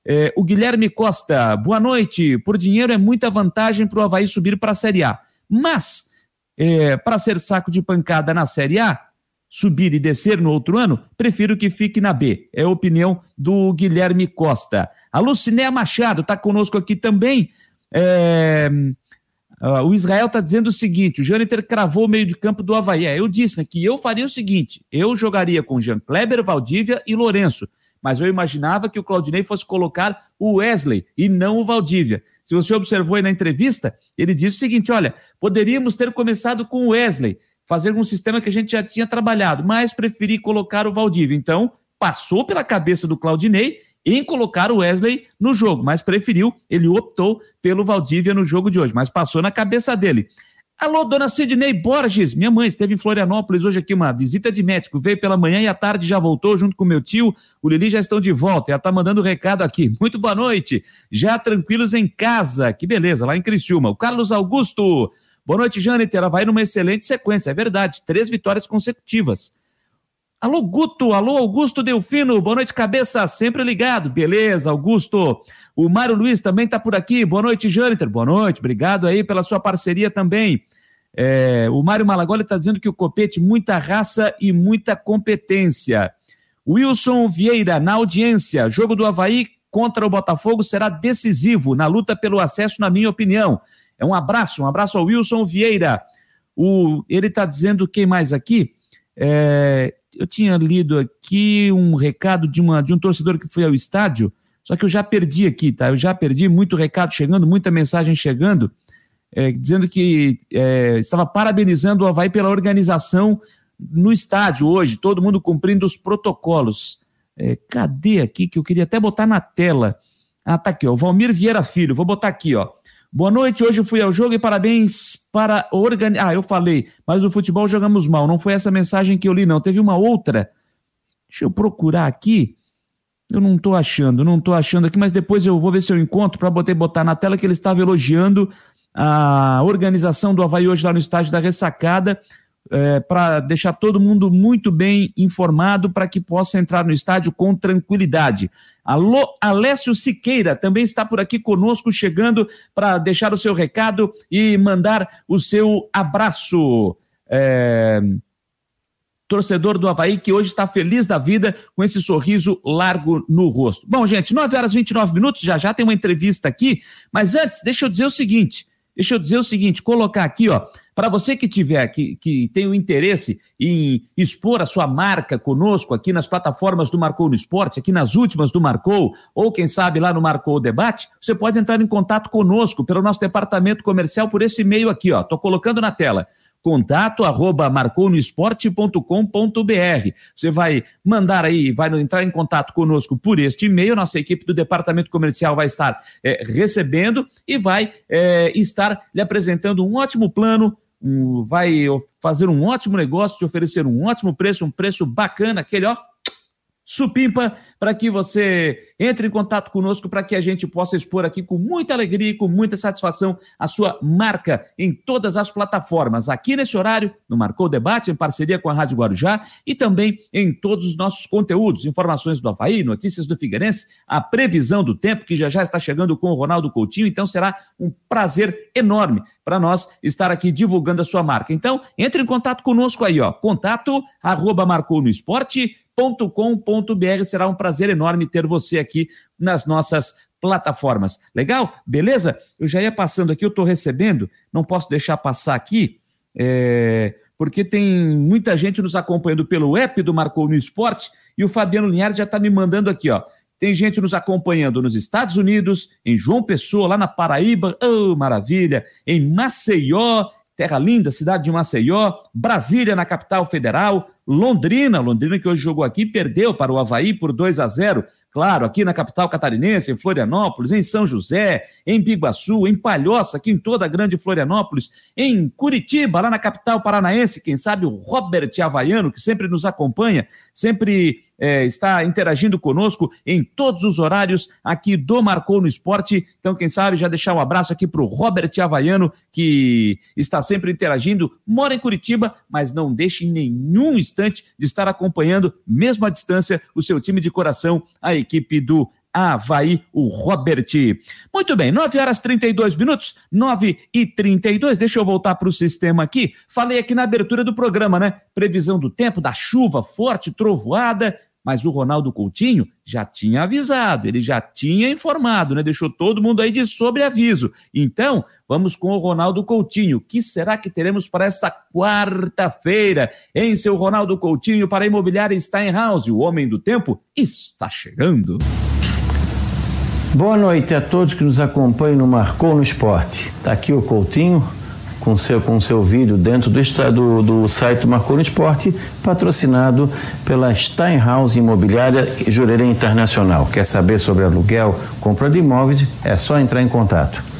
Eh, o Guilherme Costa, boa noite. Por dinheiro é muita vantagem para o Havaí subir para a Série A. Mas é, para ser saco de pancada na Série A, subir e descer no outro ano, prefiro que fique na B. É a opinião do Guilherme Costa. A Lucinéa Machado está conosco aqui também. É, uh, o Israel está dizendo o seguinte: o Jâniter cravou o meio de campo do Havaí. É, eu disse né, que eu faria o seguinte: eu jogaria com Jean Kleber, Valdívia e Lourenço. Mas eu imaginava que o Claudinei fosse colocar o Wesley e não o Valdívia. Se você observou aí na entrevista, ele disse o seguinte: olha, poderíamos ter começado com o Wesley, fazer um sistema que a gente já tinha trabalhado, mas preferi colocar o Valdívia. Então, passou pela cabeça do Claudinei em colocar o Wesley no jogo, mas preferiu, ele optou pelo Valdívia no jogo de hoje, mas passou na cabeça dele. Alô, dona Sidney Borges, minha mãe esteve em Florianópolis hoje aqui, uma visita de médico, veio pela manhã e à tarde já voltou junto com meu tio, o Lili já estão de volta, ela tá mandando um recado aqui, muito boa noite, já tranquilos em casa, que beleza, lá em Criciúma, o Carlos Augusto, boa noite Jâniter, ela vai numa excelente sequência, é verdade, três vitórias consecutivas, Alô, Guto, alô, Augusto Delfino, boa noite, cabeça, sempre ligado, beleza, Augusto. O Mário Luiz também está por aqui, boa noite, Jâniter, boa noite, obrigado aí pela sua parceria também. É, o Mário Malagoli está dizendo que o Copete, muita raça e muita competência. Wilson Vieira, na audiência, jogo do Havaí contra o Botafogo será decisivo na luta pelo acesso, na minha opinião. É um abraço, um abraço ao Wilson Vieira. O, ele está dizendo quem mais aqui? É, eu tinha lido aqui um recado de, uma, de um torcedor que foi ao estádio, só que eu já perdi aqui, tá? Eu já perdi muito recado chegando, muita mensagem chegando, é, dizendo que é, estava parabenizando o Havaí pela organização no estádio hoje, todo mundo cumprindo os protocolos. É, cadê aqui que eu queria até botar na tela? Ah, tá aqui, ó. Valmir Vieira Filho, vou botar aqui, ó. Boa noite, hoje fui ao jogo e parabéns para organizar. Ah, eu falei, mas no futebol jogamos mal. Não foi essa mensagem que eu li, não. Teve uma outra. Deixa eu procurar aqui. Eu não estou achando, não estou achando aqui, mas depois eu vou ver se eu encontro para botar, botar na tela que ele estava elogiando a organização do Havaí hoje lá no estádio da Ressacada é, para deixar todo mundo muito bem informado para que possa entrar no estádio com tranquilidade. Alô, Alessio Siqueira também está por aqui conosco, chegando para deixar o seu recado e mandar o seu abraço. É, torcedor do Havaí que hoje está feliz da vida com esse sorriso largo no rosto. Bom, gente, 9 horas e 29 minutos, já já tem uma entrevista aqui, mas antes, deixa eu dizer o seguinte: deixa eu dizer o seguinte, colocar aqui, ó, para você que tiver, que, que tem o interesse em expor a sua marca conosco aqui nas plataformas do Marcou no Esporte, aqui nas últimas do Marcou, ou quem sabe lá no Marcou Debate, você pode entrar em contato conosco pelo nosso departamento comercial por esse e-mail aqui, ó. Tô colocando na tela contato arroba marconoesporte.com.br. Você vai mandar aí, vai entrar em contato conosco por este e-mail, nossa equipe do departamento comercial vai estar é, recebendo e vai é, estar lhe apresentando um ótimo plano, um, vai fazer um ótimo negócio, te oferecer um ótimo preço, um preço bacana, aquele ó, supimpa para que você entre em contato conosco para que a gente possa expor aqui com muita alegria e com muita satisfação a sua marca em todas as plataformas, aqui nesse horário, no Marcou Debate, em parceria com a Rádio Guarujá e também em todos os nossos conteúdos, informações do Havaí, notícias do Figueirense, a previsão do tempo que já já está chegando com o Ronaldo Coutinho, então será um prazer enorme para nós estar aqui divulgando a sua marca. Então, entre em contato conosco aí, ó, contato arroba marcou no esporte com.br Será um prazer enorme ter você aqui nas nossas plataformas. Legal? Beleza? Eu já ia passando aqui, eu estou recebendo, não posso deixar passar aqui, é, porque tem muita gente nos acompanhando pelo app do Marcou no Esporte e o Fabiano Linhares já está me mandando aqui, ó. Tem gente nos acompanhando nos Estados Unidos, em João Pessoa, lá na Paraíba, oh, maravilha, em Maceió, terra linda, cidade de Maceió, Brasília, na capital federal, Londrina, Londrina que hoje jogou aqui, perdeu para o Havaí por 2 a 0 claro, aqui na capital catarinense, em Florianópolis, em São José, em Biguaçu, em Palhoça, aqui em toda a grande Florianópolis, em Curitiba, lá na capital paranaense, quem sabe o Robert Havaiano, que sempre nos acompanha, sempre é, está interagindo conosco em todos os horários aqui do Marcou no Esporte. Então, quem sabe, já deixar um abraço aqui para o Robert Havaiano, que está sempre interagindo, mora em Curitiba, mas não deixa em nenhum instante de estar acompanhando, mesmo à distância, o seu time de coração, a equipe do Havaí, o Robert. Muito bem, 9 horas 32 minutos, 9 e 32. Deixa eu voltar para o sistema aqui. Falei aqui na abertura do programa, né? Previsão do tempo, da chuva forte, trovoada mas o Ronaldo Coutinho já tinha avisado, ele já tinha informado, né? Deixou todo mundo aí de sobreaviso. Então, vamos com o Ronaldo Coutinho. O que será que teremos para essa quarta-feira? Em seu Ronaldo Coutinho para a imobiliária Steinhaus, o homem do tempo está chegando. Boa noite a todos que nos acompanham no Marcou no Esporte. Está aqui o Coutinho, com seu, com seu vídeo dentro do, do, do site do Marcou no Esporte, patrocinado pela Steinhaus Imobiliária Jurerê Internacional. Quer saber sobre aluguel, compra de imóveis? É só entrar em contato.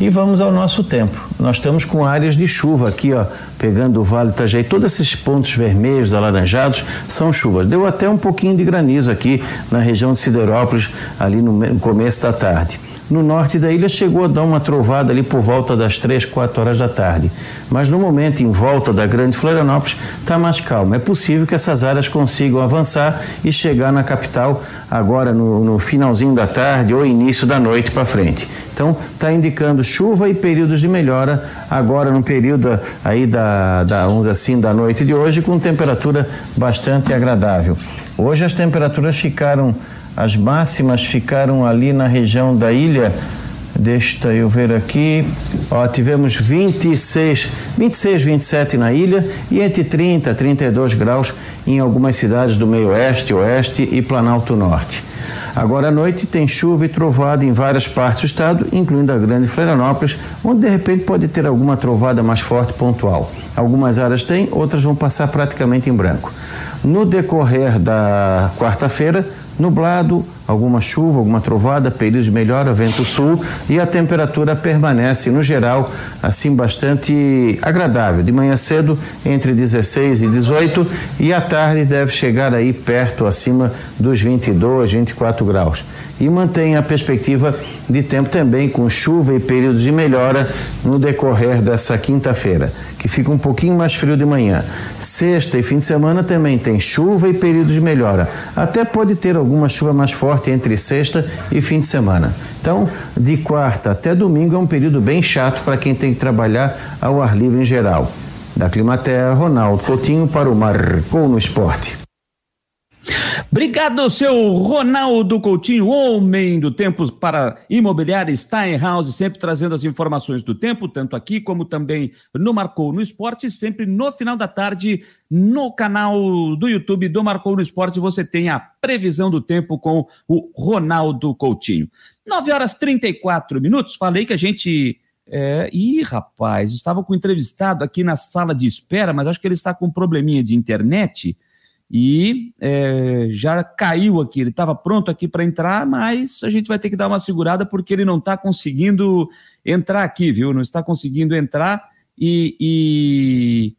E vamos ao nosso tempo. Nós estamos com áreas de chuva aqui, ó, pegando o Vale Itajaí. Todos esses pontos vermelhos, alaranjados, são chuvas. Deu até um pouquinho de granizo aqui na região de Siderópolis, ali no começo da tarde. No norte da ilha chegou a dar uma trovada ali por volta das 3, 4 horas da tarde. Mas no momento, em volta da Grande Florianópolis, está mais calmo. É possível que essas áreas consigam avançar e chegar na capital agora no, no finalzinho da tarde ou início da noite para frente. Então, está indicando chuva e períodos de melhora agora no período aí da, da, assim, da noite de hoje, com temperatura bastante agradável. Hoje as temperaturas ficaram as máximas ficaram ali na região da ilha. Deixa eu ver aqui. Ó, tivemos 26, 26, 27 na ilha e entre 30 e 32 graus em algumas cidades do meio oeste, oeste e Planalto Norte. Agora à noite tem chuva e trovada em várias partes do estado, incluindo a Grande Florianópolis, onde de repente pode ter alguma trovada mais forte pontual. Algumas áreas têm, outras vão passar praticamente em branco. No decorrer da quarta-feira, nublado, alguma chuva, alguma trovada, período de melhora, vento sul e a temperatura permanece, no geral, assim bastante agradável. De manhã cedo, entre 16 e 18 e à tarde deve chegar aí perto, acima dos 22, 24 graus e mantém a perspectiva de tempo também com chuva e períodos de melhora no decorrer dessa quinta-feira, que fica um pouquinho mais frio de manhã. Sexta e fim de semana também tem chuva e períodos de melhora. Até pode ter alguma chuva mais forte entre sexta e fim de semana. Então, de quarta até domingo é um período bem chato para quem tem que trabalhar ao ar livre em geral. Da Climaterra, Ronaldo Coutinho para o Marcou no Esporte. Obrigado, seu Ronaldo Coutinho, homem do tempo para imobiliária Steinhaus, sempre trazendo as informações do tempo, tanto aqui como também no Marcou no Esporte, sempre no final da tarde, no canal do YouTube do Marcou no Esporte, você tem a previsão do tempo com o Ronaldo Coutinho. 9 horas 34 minutos, falei que a gente. É... Ih, rapaz, estava com um entrevistado aqui na sala de espera, mas acho que ele está com um probleminha de internet e é, já caiu aqui. Ele estava pronto aqui para entrar, mas a gente vai ter que dar uma segurada porque ele não está conseguindo entrar aqui, viu? Não está conseguindo entrar e, e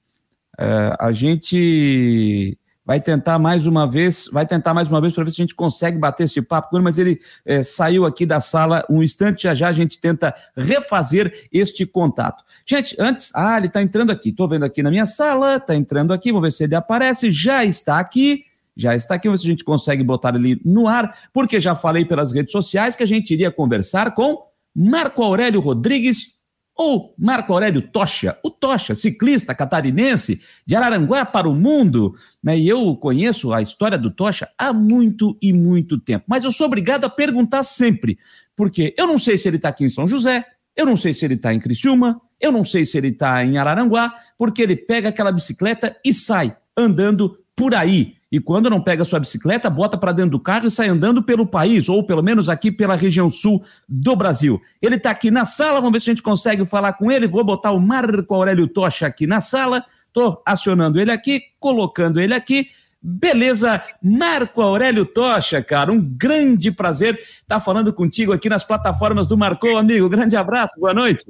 é, a gente vai tentar mais uma vez, vai tentar mais uma vez para ver se a gente consegue bater esse papo com ele, mas ele é, saiu aqui da sala. Um instante, já já a gente tenta refazer este contato. Gente, antes, ah, ele está entrando aqui, estou vendo aqui na minha sala, está entrando aqui, vou ver se ele aparece, já está aqui, já está aqui, vamos ver se a gente consegue botar ele no ar, porque já falei pelas redes sociais que a gente iria conversar com Marco Aurélio Rodrigues, ou Marco Aurélio Tocha, o Tocha, ciclista catarinense de Araranguá para o mundo, né? E eu conheço a história do Tocha há muito e muito tempo, mas eu sou obrigado a perguntar sempre, porque eu não sei se ele está aqui em São José, eu não sei se ele está em Criciúma, eu não sei se ele está em Araranguá, porque ele pega aquela bicicleta e sai andando por aí. E quando não pega sua bicicleta, bota para dentro do carro e sai andando pelo país, ou pelo menos aqui pela região sul do Brasil. Ele está aqui na sala, vamos ver se a gente consegue falar com ele. Vou botar o Marco Aurélio Tocha aqui na sala. Estou acionando ele aqui, colocando ele aqui. Beleza, Marco Aurélio Tocha, cara, um grande prazer estar tá falando contigo aqui nas plataformas do Marcou, amigo. Grande abraço, boa noite.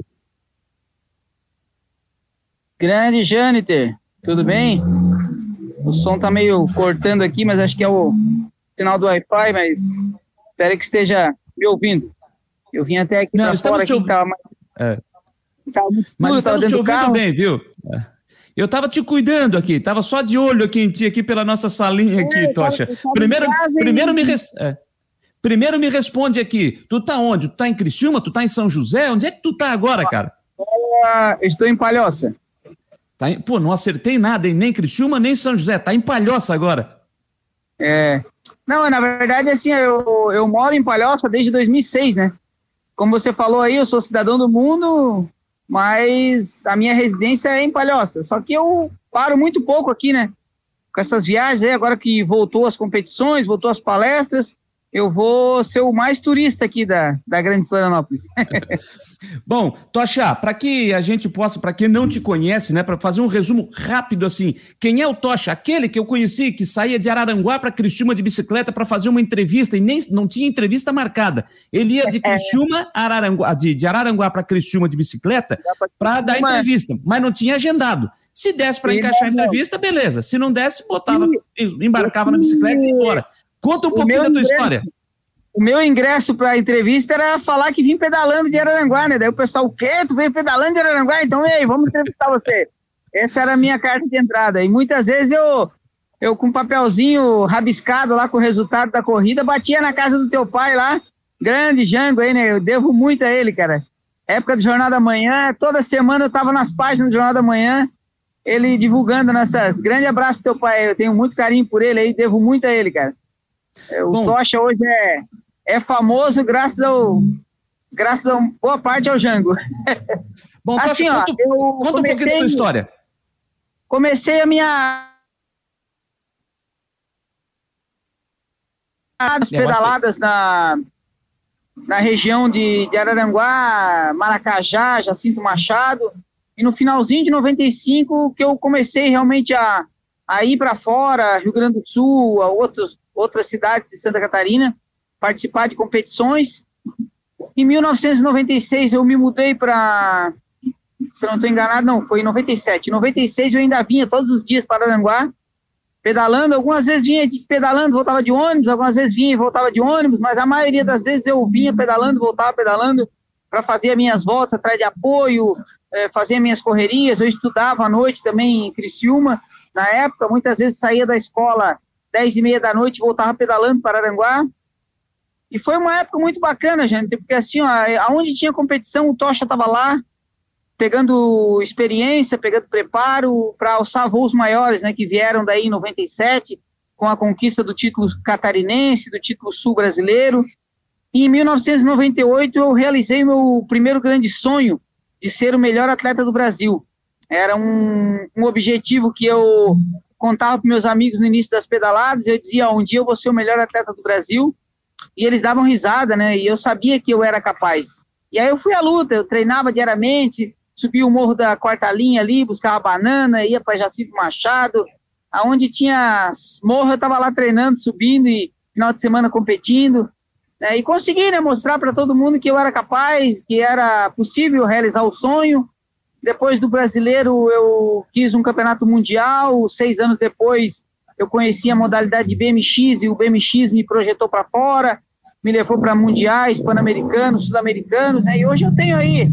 Grande Jâniter, tudo bem? O som tá meio cortando aqui, mas acho que é o sinal do Wi-Fi, mas espero que esteja me ouvindo. Eu vim até aqui Não, estamos fora, te ouvindo. Tava, é. tava mas estamos te ouvindo bem, viu? É. Eu estava te cuidando aqui, estava só de olho aqui em ti, aqui pela nossa salinha aqui, é, Tocha. Primeiro, primeiro me, res... é. primeiro me responde aqui, tu tá onde? Tu tá em Criciúma? Tu tá em São José? Onde é que tu tá agora, cara? estou em Palhoça. Tá em... Pô, não acertei nada, hein? Nem Criciúma, nem São José. Tá em Palhoça agora. É. Não, na verdade, assim, eu, eu moro em Palhoça desde 2006, né? Como você falou aí, eu sou cidadão do mundo, mas a minha residência é em Palhoça. Só que eu paro muito pouco aqui, né? Com essas viagens aí, agora que voltou as competições, voltou as palestras, eu vou ser o mais turista aqui da, da Grande Florianópolis. Bom, Tocha, para que a gente possa, para quem não te conhece, né, para fazer um resumo rápido assim, quem é o Tocha? Aquele que eu conheci que saía de Araranguá para Criciúma de bicicleta para fazer uma entrevista e nem não tinha entrevista marcada. Ele ia de é. Criciúma, Araranguá, de, de Araranguá para Criciúma de bicicleta para dar entrevista, mas não tinha agendado. Se desse para encaixar a entrevista, beleza. Se não desse, botava, embarcava na bicicleta e ia embora. Conta um o pouquinho da tua ingresso, história. O meu ingresso para a entrevista era falar que vim pedalando de Araranguá, né? Daí o pessoal, o quê? Tu veio pedalando de Araranguá? Então, ei, vamos entrevistar você. Essa era a minha carta de entrada. E muitas vezes eu, eu com um papelzinho rabiscado lá com o resultado da corrida, batia na casa do teu pai lá, grande Jango aí, né? Eu devo muito a ele, cara. Época do Jornal da Manhã, toda semana eu tava nas páginas do Jornal da Manhã, ele divulgando nessas. Grande abraço pro teu pai, eu tenho muito carinho por ele aí, devo muito a ele, cara. É, o Bom, Tocha hoje é, é famoso graças ao graças a boa parte ao Jango. Bom, assim, Tocha, ó, conta, conta comecei, um pouquinho da tua história. Comecei a minha as pedaladas na, na região de, de Araranguá, Maracajá, Jacinto Machado, e no finalzinho de 95 que eu comecei realmente a, a ir para fora, Rio Grande do Sul, a outros outras cidades de Santa Catarina, participar de competições. Em 1996 eu me mudei para, se não estou enganado, não, foi em 97. Em 96 eu ainda vinha todos os dias para Aranguá, pedalando. Algumas vezes vinha de, pedalando, voltava de ônibus, algumas vezes vinha e voltava de ônibus, mas a maioria das vezes eu vinha pedalando, voltava pedalando para fazer as minhas voltas atrás de apoio, é, fazer minhas correrias. Eu estudava à noite também em Criciúma. Na época, muitas vezes saía da escola 10 e meia da noite, voltava pedalando para Aranguá. E foi uma época muito bacana, gente, porque assim, ó, aonde tinha competição, o Tocha estava lá, pegando experiência, pegando preparo para alçar voos maiores, né, que vieram daí em 97, com a conquista do título catarinense, do título sul brasileiro. E em 1998 eu realizei meu primeiro grande sonho de ser o melhor atleta do Brasil. Era um, um objetivo que eu contava para meus amigos no início das pedaladas. Eu dizia: um dia eu vou ser o melhor atleta do Brasil. E eles davam risada, né? E eu sabia que eu era capaz. E aí eu fui à luta, eu treinava diariamente, subia o morro da quarta linha ali, buscava banana, ia para Jacinto Machado, aonde tinha morro, eu estava lá treinando, subindo e final de semana competindo. Né, e consegui né, mostrar para todo mundo que eu era capaz, que era possível realizar o sonho. Depois do brasileiro, eu quis um campeonato mundial. Seis anos depois, eu conheci a modalidade de BMX e o BMX me projetou para fora, me levou para mundiais, pan-americanos, sul-americanos. Né, e hoje eu tenho aí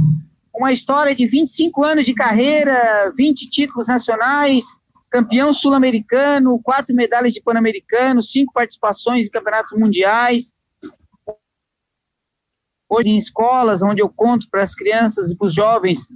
uma história de 25 anos de carreira, 20 títulos nacionais, campeão sul-americano, quatro medalhas de pan-americano, cinco participações em campeonatos mundiais. Hoje em escolas, onde eu conto para as crianças e para os jovens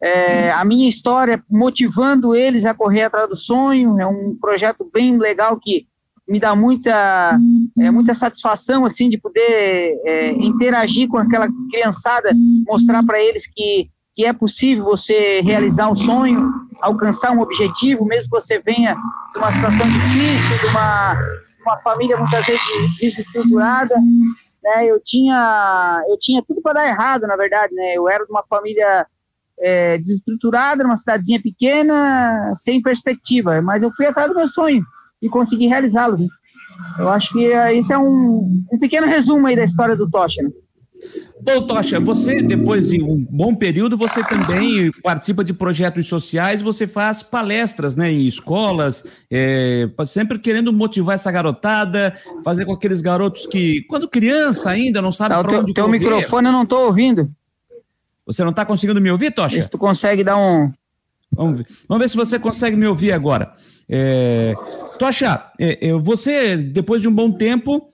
é, a minha história, motivando eles a correr atrás do sonho. É um projeto bem legal que me dá muita, é, muita satisfação assim de poder é, interagir com aquela criançada, mostrar para eles que, que é possível você realizar um sonho, alcançar um objetivo, mesmo que você venha de uma situação difícil, de uma, uma família muitas vezes desestruturada. Né, eu tinha eu tinha tudo para dar errado, na verdade, né? Eu era de uma família é, desestruturada, numa cidadezinha pequena, sem perspectiva, mas eu fui atrás do meu sonho e conseguir realizá-lo. Né? Eu acho que uh, isso é um, um pequeno resumo aí da história do Tocha. Né? Bom, Tocha, você, depois de um bom período, você também participa de projetos sociais, você faz palestras né, em escolas, é, sempre querendo motivar essa garotada, fazer com aqueles garotos que, quando criança ainda, não sabe tá, para onde teu correr. microfone eu não estou ouvindo. Você não está conseguindo me ouvir, Tocha? Se tu consegue dar um... Vamos ver, Vamos ver se você consegue me ouvir agora. É, Tocha, é, é, você, depois de um bom tempo,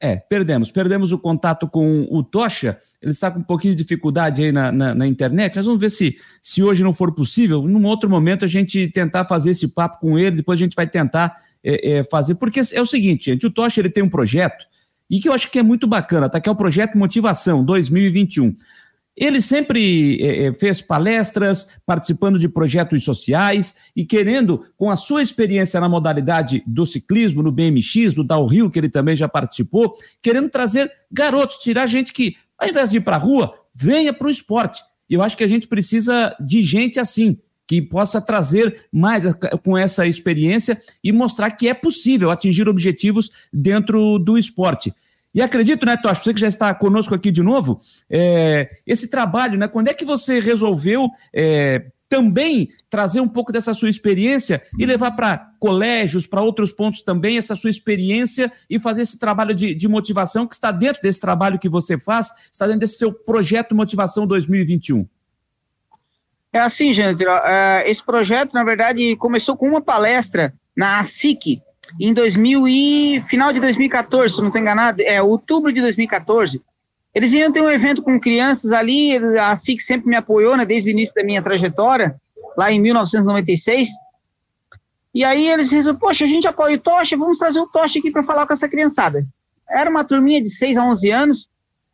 é, perdemos, perdemos o contato com o Tocha, ele está com um pouquinho de dificuldade aí na, na, na, internet, nós vamos ver se, se hoje não for possível, num outro momento a gente tentar fazer esse papo com ele, depois a gente vai tentar é, é, fazer, porque é o seguinte, gente, o Tocha ele tem um projeto, e que eu acho que é muito bacana, tá? Que é o projeto Motivação 2021. Ele sempre eh, fez palestras, participando de projetos sociais e querendo, com a sua experiência na modalidade do ciclismo, no BMX, do downhill, que ele também já participou, querendo trazer garotos, tirar gente que, ao invés de ir para a rua, venha para o esporte. Eu acho que a gente precisa de gente assim, que possa trazer mais com essa experiência e mostrar que é possível atingir objetivos dentro do esporte. E acredito, né, Tocha, você que já está conosco aqui de novo, é, esse trabalho, né, quando é que você resolveu é, também trazer um pouco dessa sua experiência e levar para colégios, para outros pontos também, essa sua experiência e fazer esse trabalho de, de, motivação que está dentro desse trabalho que você faz, está dentro desse seu projeto Motivação 2021? É assim, gente, é, esse projeto, na verdade, começou com uma palestra na ASIC, em 2000 e final de 2014, se não estou enganado, é outubro de 2014. Eles iam ter um evento com crianças ali, a SIC sempre me apoiou, né, desde o início da minha trajetória, lá em 1996. E aí eles resolveram, poxa, a gente apoia o Tocha, vamos trazer o Tocha aqui para falar com essa criançada. Era uma turminha de 6 a 11 anos.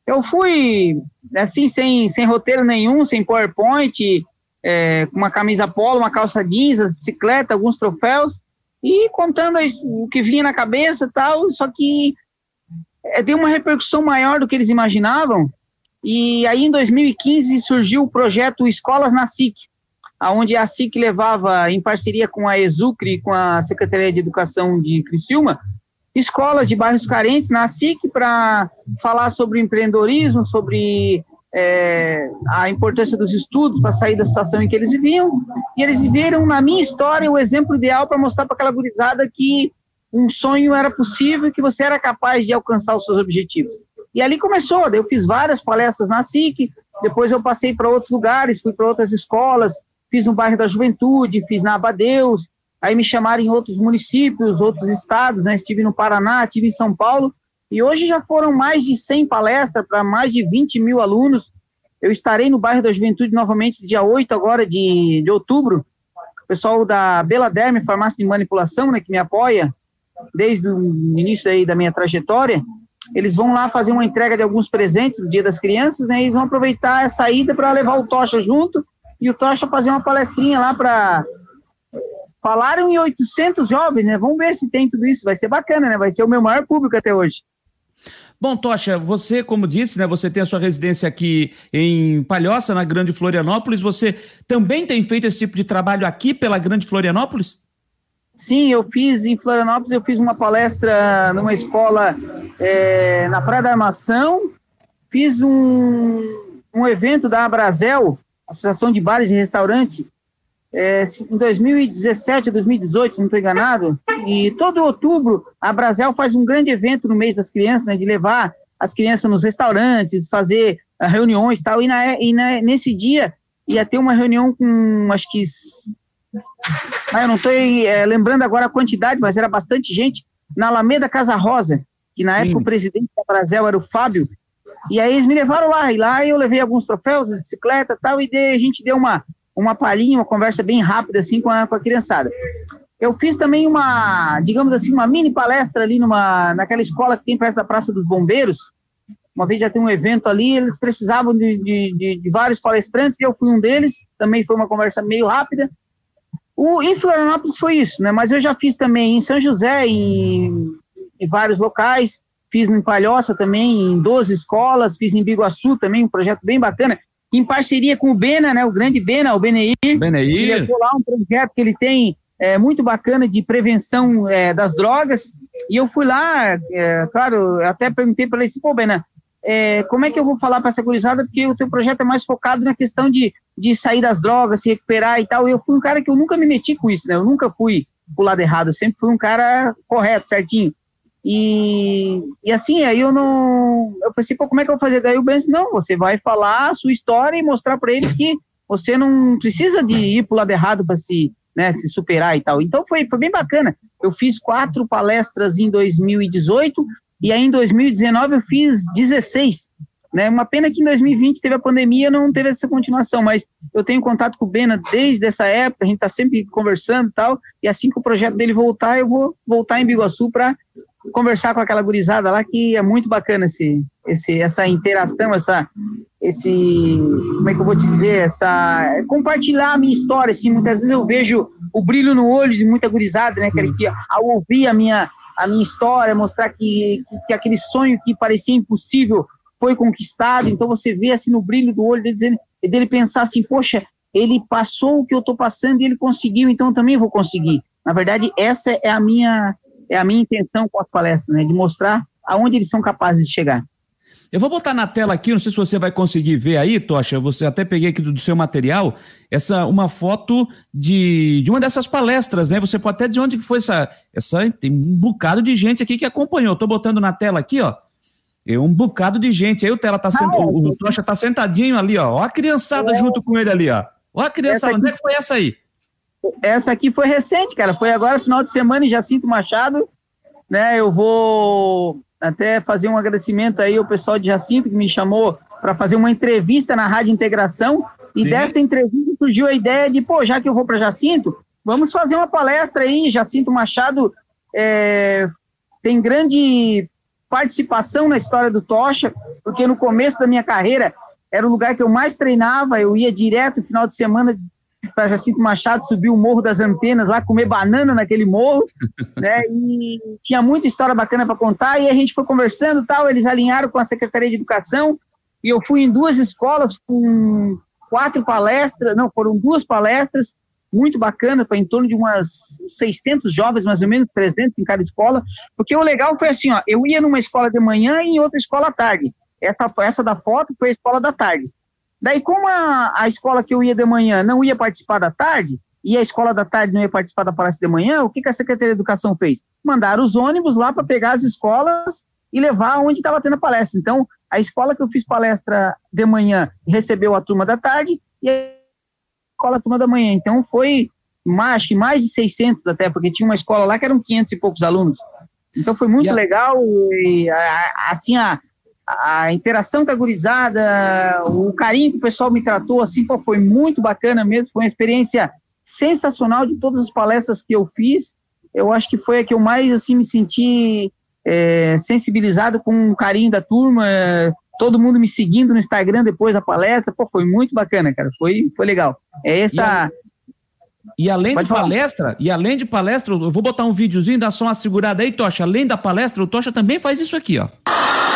Eu fui, assim, sem, sem roteiro nenhum, sem PowerPoint, é, com uma camisa polo, uma calça jeans, bicicleta, alguns troféus e contando o que vinha na cabeça tal, só que é, deu uma repercussão maior do que eles imaginavam, e aí em 2015 surgiu o projeto Escolas na SIC, onde a SIC levava, em parceria com a Exucre, com a Secretaria de Educação de Criciúma, escolas de bairros carentes na SIC para falar sobre empreendedorismo, sobre é, a importância dos estudos para sair da situação em que eles viviam, e eles viram na minha história o exemplo ideal para mostrar para aquela gurizada que um sonho era possível que você era capaz de alcançar os seus objetivos. E ali começou, eu fiz várias palestras na SIC, depois eu passei para outros lugares, fui para outras escolas, fiz no bairro da Juventude, fiz na Abadeus, aí me chamaram em outros municípios, outros estados, né? estive no Paraná, estive em São Paulo, e hoje já foram mais de 100 palestras para mais de 20 mil alunos. Eu estarei no bairro da Juventude novamente, dia 8 agora de, de outubro. O pessoal da Beladerme Farmácia de Manipulação, né, que me apoia, desde o início aí da minha trajetória, eles vão lá fazer uma entrega de alguns presentes no Dia das Crianças, né? E eles vão aproveitar a saída para levar o Tocha junto e o Tocha fazer uma palestrinha lá para falaram em 800 jovens, né? Vamos ver se tem tudo isso, vai ser bacana, né? Vai ser o meu maior público até hoje. Bom, Tocha, você, como disse, né, você tem a sua residência aqui em Palhoça, na Grande Florianópolis. Você também tem feito esse tipo de trabalho aqui pela Grande Florianópolis? Sim, eu fiz em Florianópolis, eu fiz uma palestra numa escola é, na Praia da Armação, fiz um, um evento da Abrazel, Associação de Bares e Restaurantes, é, em 2017 2018, se não estou enganado, e todo outubro a Brasil faz um grande evento no mês das crianças, né, de levar as crianças nos restaurantes, fazer uh, reuniões e tal, e, na, e na, nesse dia ia ter uma reunião com, acho que, ah, eu não estou é, lembrando agora a quantidade, mas era bastante gente, na Alameda Casa Rosa, que na Sim. época o presidente da Brasil era o Fábio, e aí eles me levaram lá, e lá eu levei alguns troféus, bicicleta e tal, e a gente deu uma, uma palhinha, uma conversa bem rápida assim com a, com a criançada. Eu fiz também uma, digamos assim, uma mini palestra ali numa, naquela escola que tem perto da Praça dos Bombeiros. Uma vez já tem um evento ali, eles precisavam de, de, de, vários palestrantes, e eu fui um deles. Também foi uma conversa meio rápida. O, em Florianópolis foi isso, né? Mas eu já fiz também em São José, em, em vários locais. Fiz em Palhoça também, em 12 escolas. Fiz em Biguaçu também, um projeto bem bacana em parceria com o Bena, né, o grande Bena, o Beneir. Beneir. Ele lá um projeto que ele tem é, muito bacana de prevenção é, das drogas. E eu fui lá, é, claro, até perguntei para ele assim, pô, Bena, é, como é que eu vou falar para essa gurizada? Porque o teu projeto é mais focado na questão de, de sair das drogas, se recuperar e tal. E eu fui um cara que eu nunca me meti com isso, né? Eu nunca fui pro lado errado, eu sempre fui um cara correto, certinho. E, e assim, aí eu não. Eu pensei, pô, como é que eu vou fazer? Daí o Ben disse, não, você vai falar a sua história e mostrar para eles que você não precisa de ir pro lado errado para se, né, se superar e tal. Então foi, foi bem bacana. Eu fiz quatro palestras em 2018 e aí em 2019 eu fiz 16. Né? Uma pena que em 2020 teve a pandemia, não teve essa continuação, mas eu tenho contato com o Bena desde essa época, a gente está sempre conversando e tal, e assim que o projeto dele voltar, eu vou voltar em Biguaçu para conversar com aquela gurizada lá, que é muito bacana esse, esse, essa interação, essa, esse, como é que eu vou te dizer, essa, compartilhar a minha história, assim, muitas vezes eu vejo o brilho no olho de muita gurizada, né, que ao ouvir a minha, a minha história, mostrar que, que, que, aquele sonho que parecia impossível foi conquistado, então você vê assim no brilho do olho dele, dizendo, dele pensar assim, poxa, ele passou o que eu estou passando e ele conseguiu, então eu também vou conseguir. Na verdade, essa é a minha é a minha intenção com as palestras, né, de mostrar aonde eles são capazes de chegar. Eu vou botar na tela aqui, não sei se você vai conseguir ver aí, Tocha, você até peguei aqui do, do, seu material, essa uma foto de, de uma dessas palestras, né? Você pode até dizer onde que foi essa, essa. Tem um bocado de gente aqui que acompanhou. Estou botando na tela aqui, ó. É um bocado de gente. Aí o Tela tá sent... ah, é, o, o Tocha tá sentadinho ali, ó. Ó a criançada é. junto com ele ali, ó. Ó a criançada, onde é que foi essa aí? Essa aqui foi recente, cara. Foi agora, final de semana, em Jacinto Machado. Né, eu vou até fazer um agradecimento aí ao pessoal de Jacinto que me chamou para fazer uma entrevista na Rádio Integração. E Sim. dessa entrevista surgiu a ideia de, pô, já que eu vou para Jacinto, vamos fazer uma palestra aí. Jacinto Machado é, tem grande participação na história do Tocha, porque no começo da minha carreira era o lugar que eu mais treinava, eu ia direto no final de semana para Jacinto Machado subir o Morro das Antenas, lá comer banana naquele morro, né? E tinha muita história bacana para contar. E a gente foi conversando tal. Eles alinharam com a Secretaria de Educação e eu fui em duas escolas com quatro palestras, não, foram duas palestras muito bacana, para em torno de umas 600 jovens, mais ou menos 300 em cada escola, porque o legal foi assim, ó, eu ia numa escola de manhã e em outra escola à tarde. Essa, essa da foto foi a escola da tarde. Daí, como a, a escola que eu ia de manhã não ia participar da tarde, e a escola da tarde não ia participar da palestra de manhã, o que, que a Secretaria de Educação fez? Mandaram os ônibus lá para pegar as escolas e levar onde estava tendo a palestra. Então, a escola que eu fiz palestra de manhã recebeu a turma da tarde e a escola a turma da manhã. Então, foi mais, acho que mais de 600 até, porque tinha uma escola lá que eram 500 e poucos alunos. Então, foi muito legal e, assim, a, a interação com a gurizada, o carinho que o pessoal me tratou, assim, pô, foi muito bacana mesmo, foi uma experiência sensacional de todas as palestras que eu fiz, eu acho que foi a que eu mais assim me senti é, sensibilizado com o carinho da turma, todo mundo me seguindo no Instagram depois da palestra, pô, foi muito bacana, cara, foi, foi legal. É essa... E além Pode de falar. palestra, e além de palestra, eu vou botar um videozinho, dá só uma segurada aí, Tocha. Além da palestra, o Tocha também faz isso aqui, ó.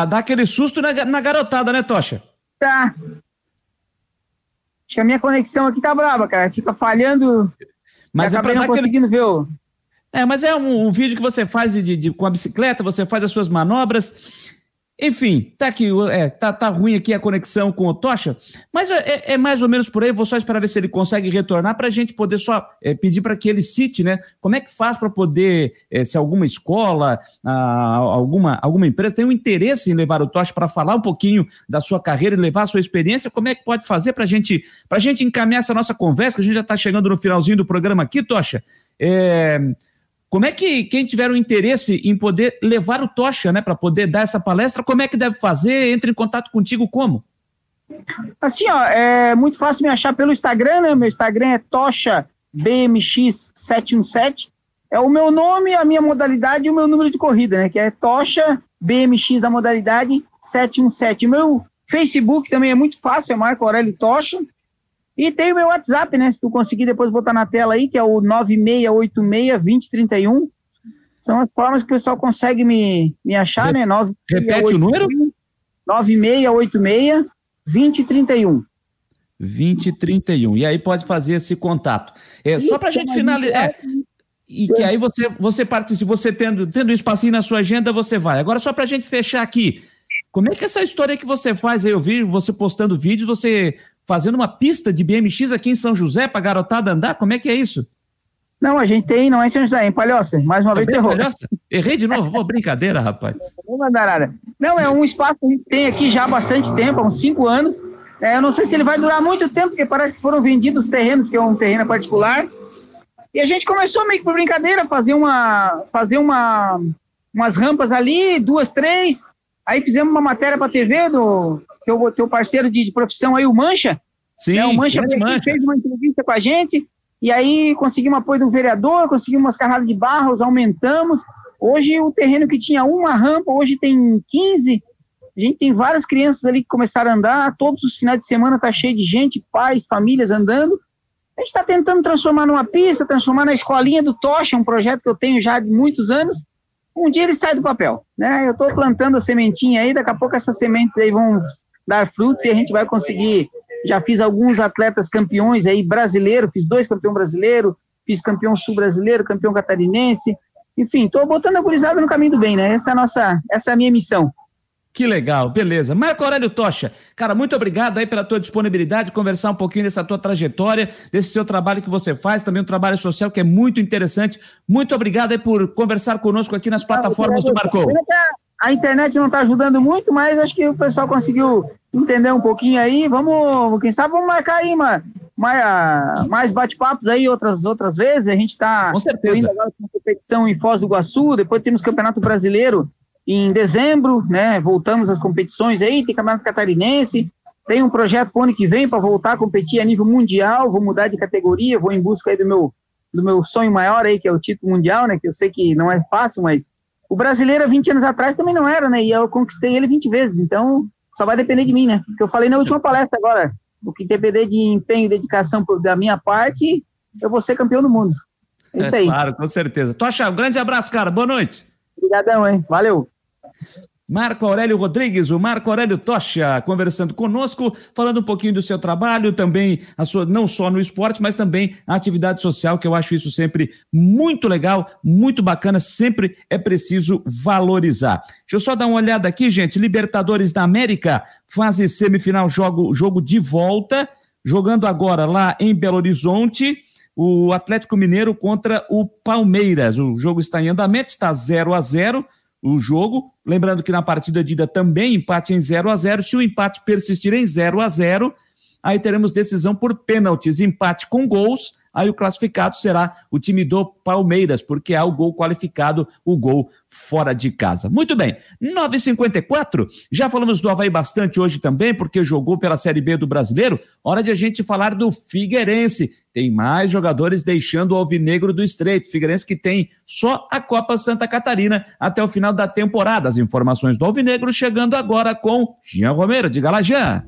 Pra dar aquele susto na, na garotada, né, Tocha? Tá. Acho que a minha conexão aqui tá brava, cara. Fica falhando. Mas é pra não conseguindo aquele... ver o. É, mas é um, um vídeo que você faz de, de, com a bicicleta, você faz as suas manobras. Enfim, tá aqui, é, tá, tá ruim aqui a conexão com o Tocha, mas é, é, é mais ou menos por aí. Vou só esperar ver se ele consegue retornar para a gente poder só é, pedir para que ele cite, né? Como é que faz para poder, é, se alguma escola, ah, alguma, alguma empresa tem um interesse em levar o Tocha para falar um pouquinho da sua carreira e levar a sua experiência, como é que pode fazer para gente, a gente encaminhar essa nossa conversa, que a gente já está chegando no finalzinho do programa aqui, Tocha? É. Como é que quem tiver um interesse em poder levar o Tocha, né, para poder dar essa palestra, como é que deve fazer? Entre em contato contigo como? Assim, ó, é muito fácil me achar pelo Instagram, né? Meu Instagram é Tocha BMX717. É o meu nome, a minha modalidade e o meu número de corrida, né? Que é Tocha BMX da modalidade 717. O meu Facebook também é muito fácil, é Marco Aurélio Tocha. E tem o meu WhatsApp, né? Se tu conseguir depois botar na tela aí, que é o 9686-2031. São as formas que o pessoal consegue me, me achar, Re né? 9, Repete o número? 9686-2031. 2031. E aí pode fazer esse contato. É, só para a gente finalizar. É, e que aí você, você participa, você tendo, tendo espacinho na sua agenda, você vai. Agora, só para a gente fechar aqui, como é que é essa história que você faz? Eu vi você postando vídeos, você fazendo uma pista de BMX aqui em São José para garotada andar? Como é que é isso? Não, a gente tem, não é em São José, é em Palhoça. Mais uma vez errou. Errei de novo? Pô, brincadeira, rapaz. Não, é um espaço que a gente tem aqui já há bastante tempo, há uns cinco anos. É, eu não sei se ele vai durar muito tempo, porque parece que foram vendidos os terrenos, que é um terreno particular. E a gente começou meio que por brincadeira, fazer uma, fazer uma, umas rampas ali, duas, três. Aí fizemos uma matéria para a TV do, teu, teu parceiro de, de profissão aí, o Mancha. Sim, né? o Mancha, Mancha fez uma entrevista com a gente, e aí conseguimos apoio do vereador, conseguimos umas carradas de barros, aumentamos. Hoje o terreno que tinha uma rampa, hoje tem 15. A gente tem várias crianças ali que começaram a andar, todos os finais de semana tá cheio de gente, pais, famílias andando. A gente está tentando transformar numa pista, transformar na escolinha do Tocha, um projeto que eu tenho já de muitos anos. Um dia ele sai do papel, né? Eu estou plantando a sementinha aí, daqui a pouco essas sementes aí vão dar frutos e a gente vai conseguir. Já fiz alguns atletas campeões aí brasileiro, fiz dois campeão brasileiro, fiz campeão sul-brasileiro, campeão catarinense. Enfim, estou botando a gurizada no caminho do bem, né? Essa é a nossa, essa é a minha missão. Que legal, beleza. Marco Aurélio Tocha, cara, muito obrigado aí pela tua disponibilidade, conversar um pouquinho dessa tua trajetória, desse seu trabalho que você faz, também um trabalho social que é muito interessante. Muito obrigado aí por conversar conosco aqui nas plataformas do Marcou a internet não está ajudando muito, mas acho que o pessoal conseguiu entender um pouquinho aí. Vamos, quem sabe, vamos marcar aí uma, mais, mais bate-papos aí outras, outras vezes. A gente está indo agora com competição em Foz do Iguaçu, depois temos Campeonato Brasileiro em dezembro, né? Voltamos às competições aí, tem Campeonato Catarinense. Tem um projeto para o ano que vem para voltar a competir a nível mundial. Vou mudar de categoria, vou em busca aí do meu, do meu sonho maior aí, que é o título mundial, né? Que eu sei que não é fácil, mas o brasileiro, há 20 anos atrás, também não era, né? E eu conquistei ele 20 vezes. Então, só vai depender de mim, né? Porque eu falei na última palestra agora. O que depender de empenho e dedicação da minha parte, eu vou ser campeão do mundo. É isso aí. Claro, com certeza. Tocha, um grande abraço, cara. Boa noite. Obrigadão, hein? Valeu. Marco Aurélio Rodrigues, o Marco Aurélio Tocha, conversando conosco, falando um pouquinho do seu trabalho, também a sua, não só no esporte, mas também a atividade social, que eu acho isso sempre muito legal, muito bacana, sempre é preciso valorizar. Deixa eu só dar uma olhada aqui, gente. Libertadores da América, fase semifinal, jogo, jogo de volta, jogando agora lá em Belo Horizonte. O Atlético Mineiro contra o Palmeiras. O jogo está em andamento, está 0 a 0 o jogo. Lembrando que na partida de ida também empate em 0 a 0 Se o empate persistir em 0 a 0 aí teremos decisão por pênaltis, empate com gols aí o classificado será o time do Palmeiras, porque há o gol qualificado, o gol fora de casa. Muito bem, 9h54, já falamos do Havaí bastante hoje também, porque jogou pela Série B do Brasileiro, hora de a gente falar do Figueirense, tem mais jogadores deixando o Alvinegro do Estreito, Figueirense que tem só a Copa Santa Catarina até o final da temporada, as informações do Alvinegro chegando agora com Jean Romero, de Galajã.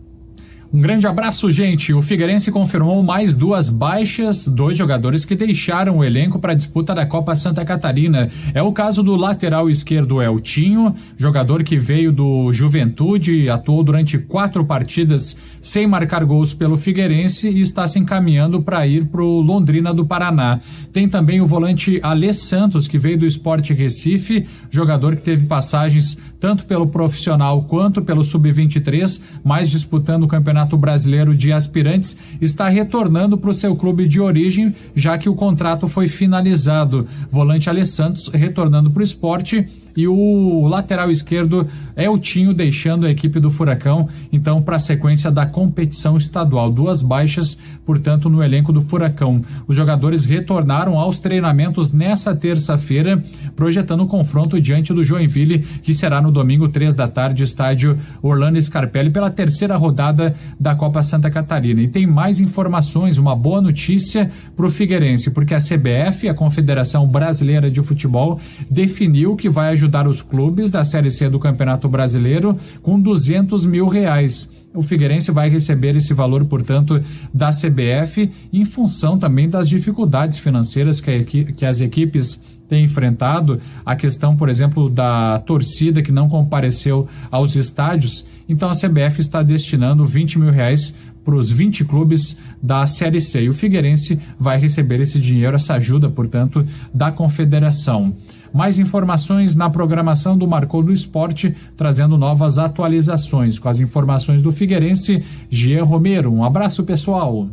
Um grande abraço, gente. O Figueirense confirmou mais duas baixas, dois jogadores que deixaram o elenco para a disputa da Copa Santa Catarina. É o caso do lateral esquerdo Eltinho, jogador que veio do Juventude, atuou durante quatro partidas sem marcar gols pelo Figueirense e está se encaminhando para ir para o Londrina do Paraná. Tem também o volante Alê Santos, que veio do Esporte Recife, jogador que teve passagens tanto pelo profissional quanto pelo sub-23, mas disputando o Campeonato Brasileiro de Aspirantes, está retornando para o seu clube de origem, já que o contrato foi finalizado. Volante Alessandros retornando para o esporte e o lateral esquerdo é o Tinho deixando a equipe do Furacão, então para a sequência da competição estadual. Duas baixas, portanto, no elenco do Furacão. Os jogadores retornaram aos treinamentos nessa terça-feira, projetando o confronto diante do Joinville, que será no domingo, três da tarde, estádio Orlando Scarpelli, pela terceira rodada da Copa Santa Catarina. E tem mais informações, uma boa notícia para o Figueirense, porque a CBF, a Confederação Brasileira de Futebol, definiu que vai ajudar os clubes da Série C do Campeonato Brasileiro com 200 mil reais. O Figueirense vai receber esse valor, portanto, da CBF, em função também das dificuldades financeiras que, que as equipes têm enfrentado. A questão, por exemplo, da torcida que não compareceu aos estádios. Então, a CBF está destinando 20 mil reais para os 20 clubes da Série C. E o Figueirense vai receber esse dinheiro, essa ajuda, portanto, da Confederação. Mais informações na programação do Marcou do Esporte, trazendo novas atualizações. Com as informações do Figueirense, Jean Romero. Um abraço, pessoal.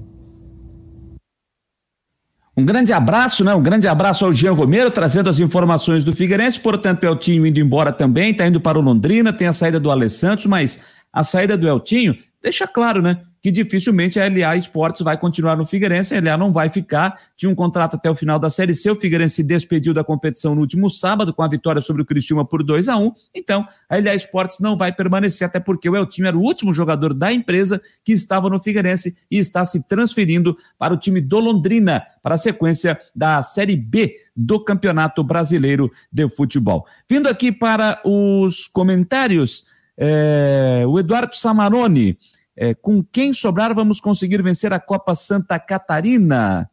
Um grande abraço, né? Um grande abraço ao Jean Romero, trazendo as informações do Figueirense. Portanto, Eltinho indo embora também, está indo para o Londrina, tem a saída do Alessandro, mas a saída do Eltinho deixa claro, né? Que dificilmente a LA Esportes vai continuar no Figueirense, a LA não vai ficar, tinha um contrato até o final da Série C, o Figueirense se despediu da competição no último sábado com a vitória sobre o Criciúma por 2 a 1 então a LA Esportes não vai permanecer, até porque o Eltinho era o último jogador da empresa que estava no Figueirense e está se transferindo para o time do Londrina, para a sequência da Série B do Campeonato Brasileiro de Futebol. Vindo aqui para os comentários, é, o Eduardo Samarone, é, com quem sobrar, vamos conseguir vencer a Copa Santa Catarina?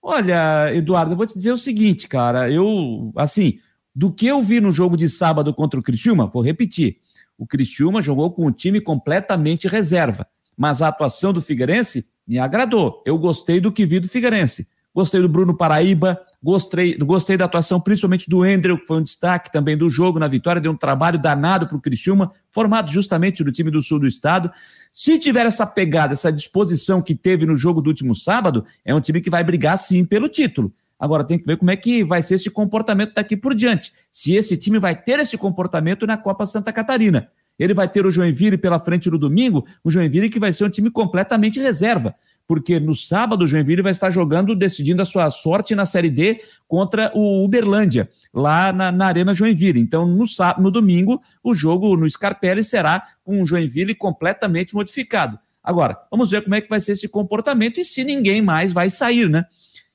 Olha, Eduardo, eu vou te dizer o seguinte, cara. Eu, assim, do que eu vi no jogo de sábado contra o Criciúma, vou repetir. O Criciúma jogou com um time completamente reserva, mas a atuação do Figueirense me agradou. Eu gostei do que vi do Figueirense. Gostei do Bruno Paraíba, gostei, gostei da atuação principalmente do Endrel, que foi um destaque também do jogo na vitória, deu um trabalho danado para o Criciúma, formado justamente no time do sul do estado. Se tiver essa pegada, essa disposição que teve no jogo do último sábado, é um time que vai brigar sim pelo título. Agora tem que ver como é que vai ser esse comportamento daqui por diante. Se esse time vai ter esse comportamento na Copa Santa Catarina. Ele vai ter o Joinville pela frente no domingo, o Joinville que vai ser um time completamente reserva porque no sábado o Joinville vai estar jogando, decidindo a sua sorte na Série D contra o Uberlândia, lá na, na Arena Joinville. Então, no, no domingo, o jogo no Scarpelli será com Joinville completamente modificado. Agora, vamos ver como é que vai ser esse comportamento e se ninguém mais vai sair, né?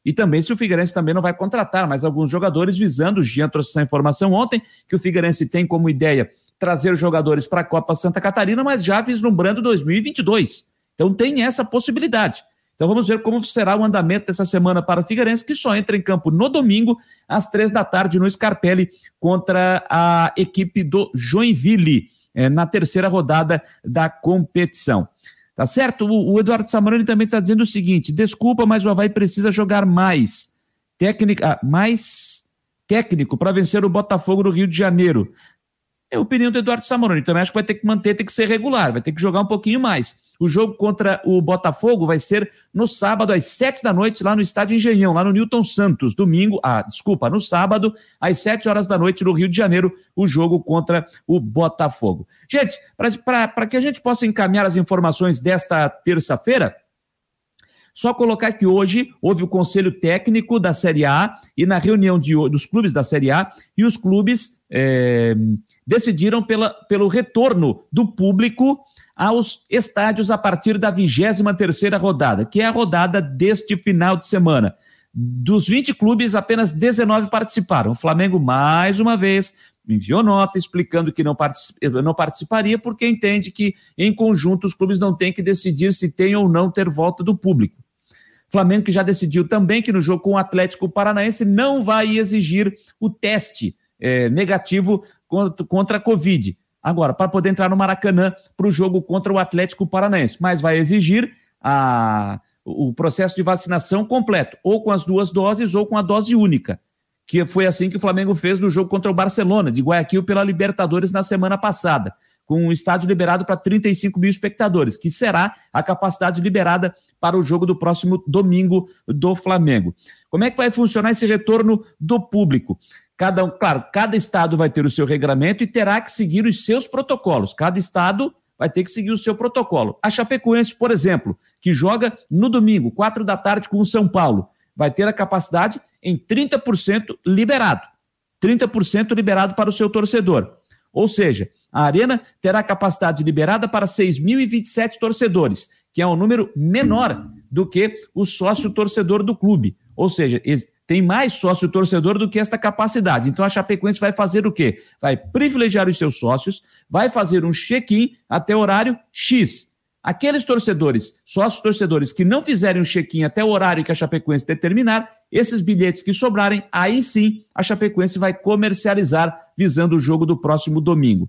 E também se o Figueirense também não vai contratar mais alguns jogadores visando, o Jean trouxe essa informação ontem, que o Figueirense tem como ideia trazer jogadores para a Copa Santa Catarina, mas já vislumbrando 2022. Então tem essa possibilidade. Então vamos ver como será o andamento dessa semana para o Figueirense, que só entra em campo no domingo, às três da tarde, no Scarpelli, contra a equipe do Joinville, é, na terceira rodada da competição. Tá certo? O, o Eduardo Samaroni também está dizendo o seguinte: desculpa, mas o Havaí precisa jogar mais. Técnica, ah, mais técnico para vencer o Botafogo no Rio de Janeiro. É a opinião do Eduardo Samoroni. Também acho que vai ter que manter, tem que ser regular, vai ter que jogar um pouquinho mais. O jogo contra o Botafogo vai ser no sábado, às sete da noite, lá no Estádio Engenhão, lá no Newton Santos. Domingo, ah, desculpa, no sábado, às sete horas da noite, no Rio de Janeiro, o jogo contra o Botafogo. Gente, para que a gente possa encaminhar as informações desta terça-feira, só colocar que hoje houve o conselho técnico da Série A e na reunião de, dos clubes da Série A, e os clubes é, decidiram pela, pelo retorno do público aos estádios a partir da 23 terceira rodada, que é a rodada deste final de semana. Dos 20 clubes, apenas 19 participaram. O Flamengo, mais uma vez, enviou nota explicando que não, não participaria, porque entende que, em conjunto, os clubes não têm que decidir se tem ou não ter volta do público. Flamengo que já decidiu também que no jogo com o Atlético Paranaense não vai exigir o teste é, negativo contra a Covid agora para poder entrar no Maracanã para o jogo contra o Atlético Paranaense, mas vai exigir a, o processo de vacinação completo, ou com as duas doses ou com a dose única, que foi assim que o Flamengo fez no jogo contra o Barcelona, de Guayaquil, pela Libertadores na semana passada, com um estádio liberado para 35 mil espectadores, que será a capacidade liberada para o jogo do próximo domingo do Flamengo. Como é que vai funcionar esse retorno do público? Cada, claro, cada estado vai ter o seu regramento e terá que seguir os seus protocolos. Cada estado vai ter que seguir o seu protocolo. A Chapecoense, por exemplo, que joga no domingo, quatro da tarde, com o São Paulo, vai ter a capacidade em 30% liberado. 30% liberado para o seu torcedor. Ou seja, a Arena terá capacidade liberada para 6.027 torcedores, que é um número menor do que o sócio torcedor do clube. Ou seja, tem mais sócio torcedor do que esta capacidade. Então a Chapecoense vai fazer o quê? Vai privilegiar os seus sócios, vai fazer um check-in até horário X. Aqueles torcedores, sócios torcedores que não fizerem o check-in até o horário que a Chapecoense determinar, esses bilhetes que sobrarem, aí sim a Chapecoense vai comercializar visando o jogo do próximo domingo.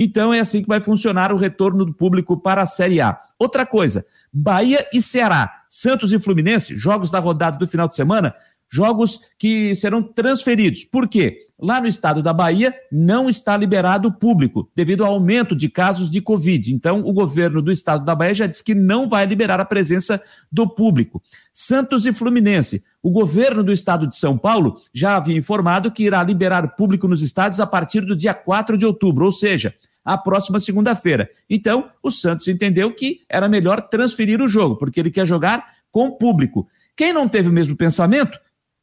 Então é assim que vai funcionar o retorno do público para a Série A. Outra coisa, Bahia e Ceará, Santos e Fluminense, jogos da rodada do final de semana, jogos que serão transferidos. Por quê? Lá no estado da Bahia não está liberado o público, devido ao aumento de casos de Covid. Então, o governo do estado da Bahia já disse que não vai liberar a presença do público. Santos e Fluminense. O governo do estado de São Paulo já havia informado que irá liberar público nos estádios a partir do dia 4 de outubro, ou seja, a próxima segunda-feira. Então, o Santos entendeu que era melhor transferir o jogo, porque ele quer jogar com público. Quem não teve o mesmo pensamento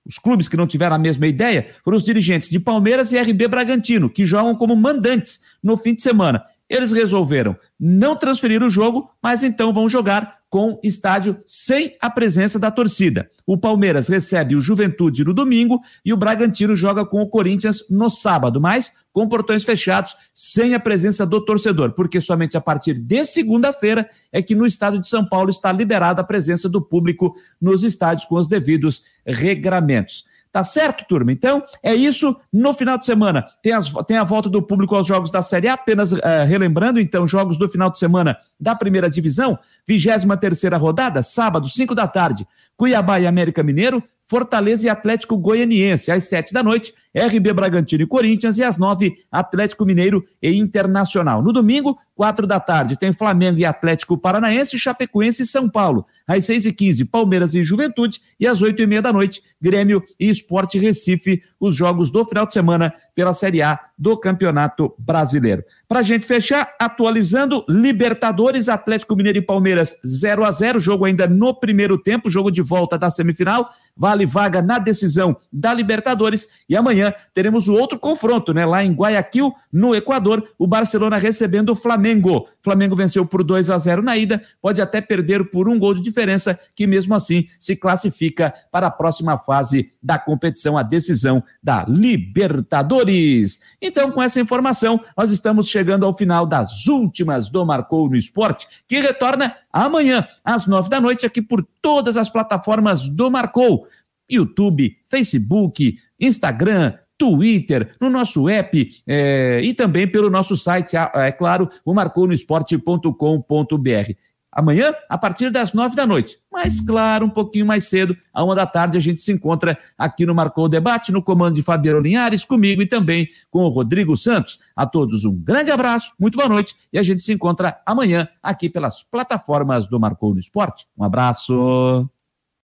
os clubes que não tiveram a mesma ideia foram os dirigentes de Palmeiras e RB Bragantino, que jogam como mandantes no fim de semana. Eles resolveram não transferir o jogo, mas então vão jogar com estádio sem a presença da torcida. O Palmeiras recebe o Juventude no domingo e o Bragantino joga com o Corinthians no sábado, mas com portões fechados, sem a presença do torcedor, porque somente a partir de segunda-feira é que no estado de São Paulo está liberada a presença do público nos estádios com os devidos regramentos. Tá certo, turma? Então, é isso. No final de semana, tem, as, tem a volta do público aos jogos da Série A. Apenas uh, relembrando, então, jogos do final de semana da primeira divisão. 23 terceira rodada, sábado, 5 da tarde. Cuiabá e América Mineiro. Fortaleza e Atlético Goianiense, às sete da noite, RB Bragantino e Corinthians, e às nove, Atlético Mineiro e Internacional. No domingo, quatro da tarde, tem Flamengo e Atlético Paranaense, Chapecoense e São Paulo. Às seis e quinze, Palmeiras e Juventude, e às oito e meia da noite, Grêmio e Esporte Recife, os jogos do final de semana pela Série A do Campeonato Brasileiro. Para a gente fechar, atualizando, Libertadores, Atlético Mineiro e Palmeiras 0 a 0 jogo ainda no primeiro tempo, jogo de volta da semifinal, vale vaga na decisão da Libertadores, e amanhã teremos o outro confronto, né, lá em Guayaquil, no Equador, o Barcelona recebendo o Flamengo. Flamengo venceu por 2 a 0 na ida, pode até perder por um gol de diferença, que mesmo assim se classifica para a próxima fase da competição, a decisão da Libertadores. Então, com essa informação, nós estamos chegando ao final das últimas do Marcou no Esporte, que retorna amanhã, às nove da noite, aqui por todas as plataformas do Marcou. YouTube, Facebook, Instagram, Twitter, no nosso app é, e também pelo nosso site, é claro, o marconosport.com.br. amanhã, a partir das nove da noite. Mas, claro, um pouquinho mais cedo, a uma da tarde, a gente se encontra aqui no Marcou Debate, no comando de Fabiano Linhares, comigo e também com o Rodrigo Santos. A todos um grande abraço, muito boa noite e a gente se encontra amanhã aqui pelas plataformas do Marcou no Esporte. Um abraço.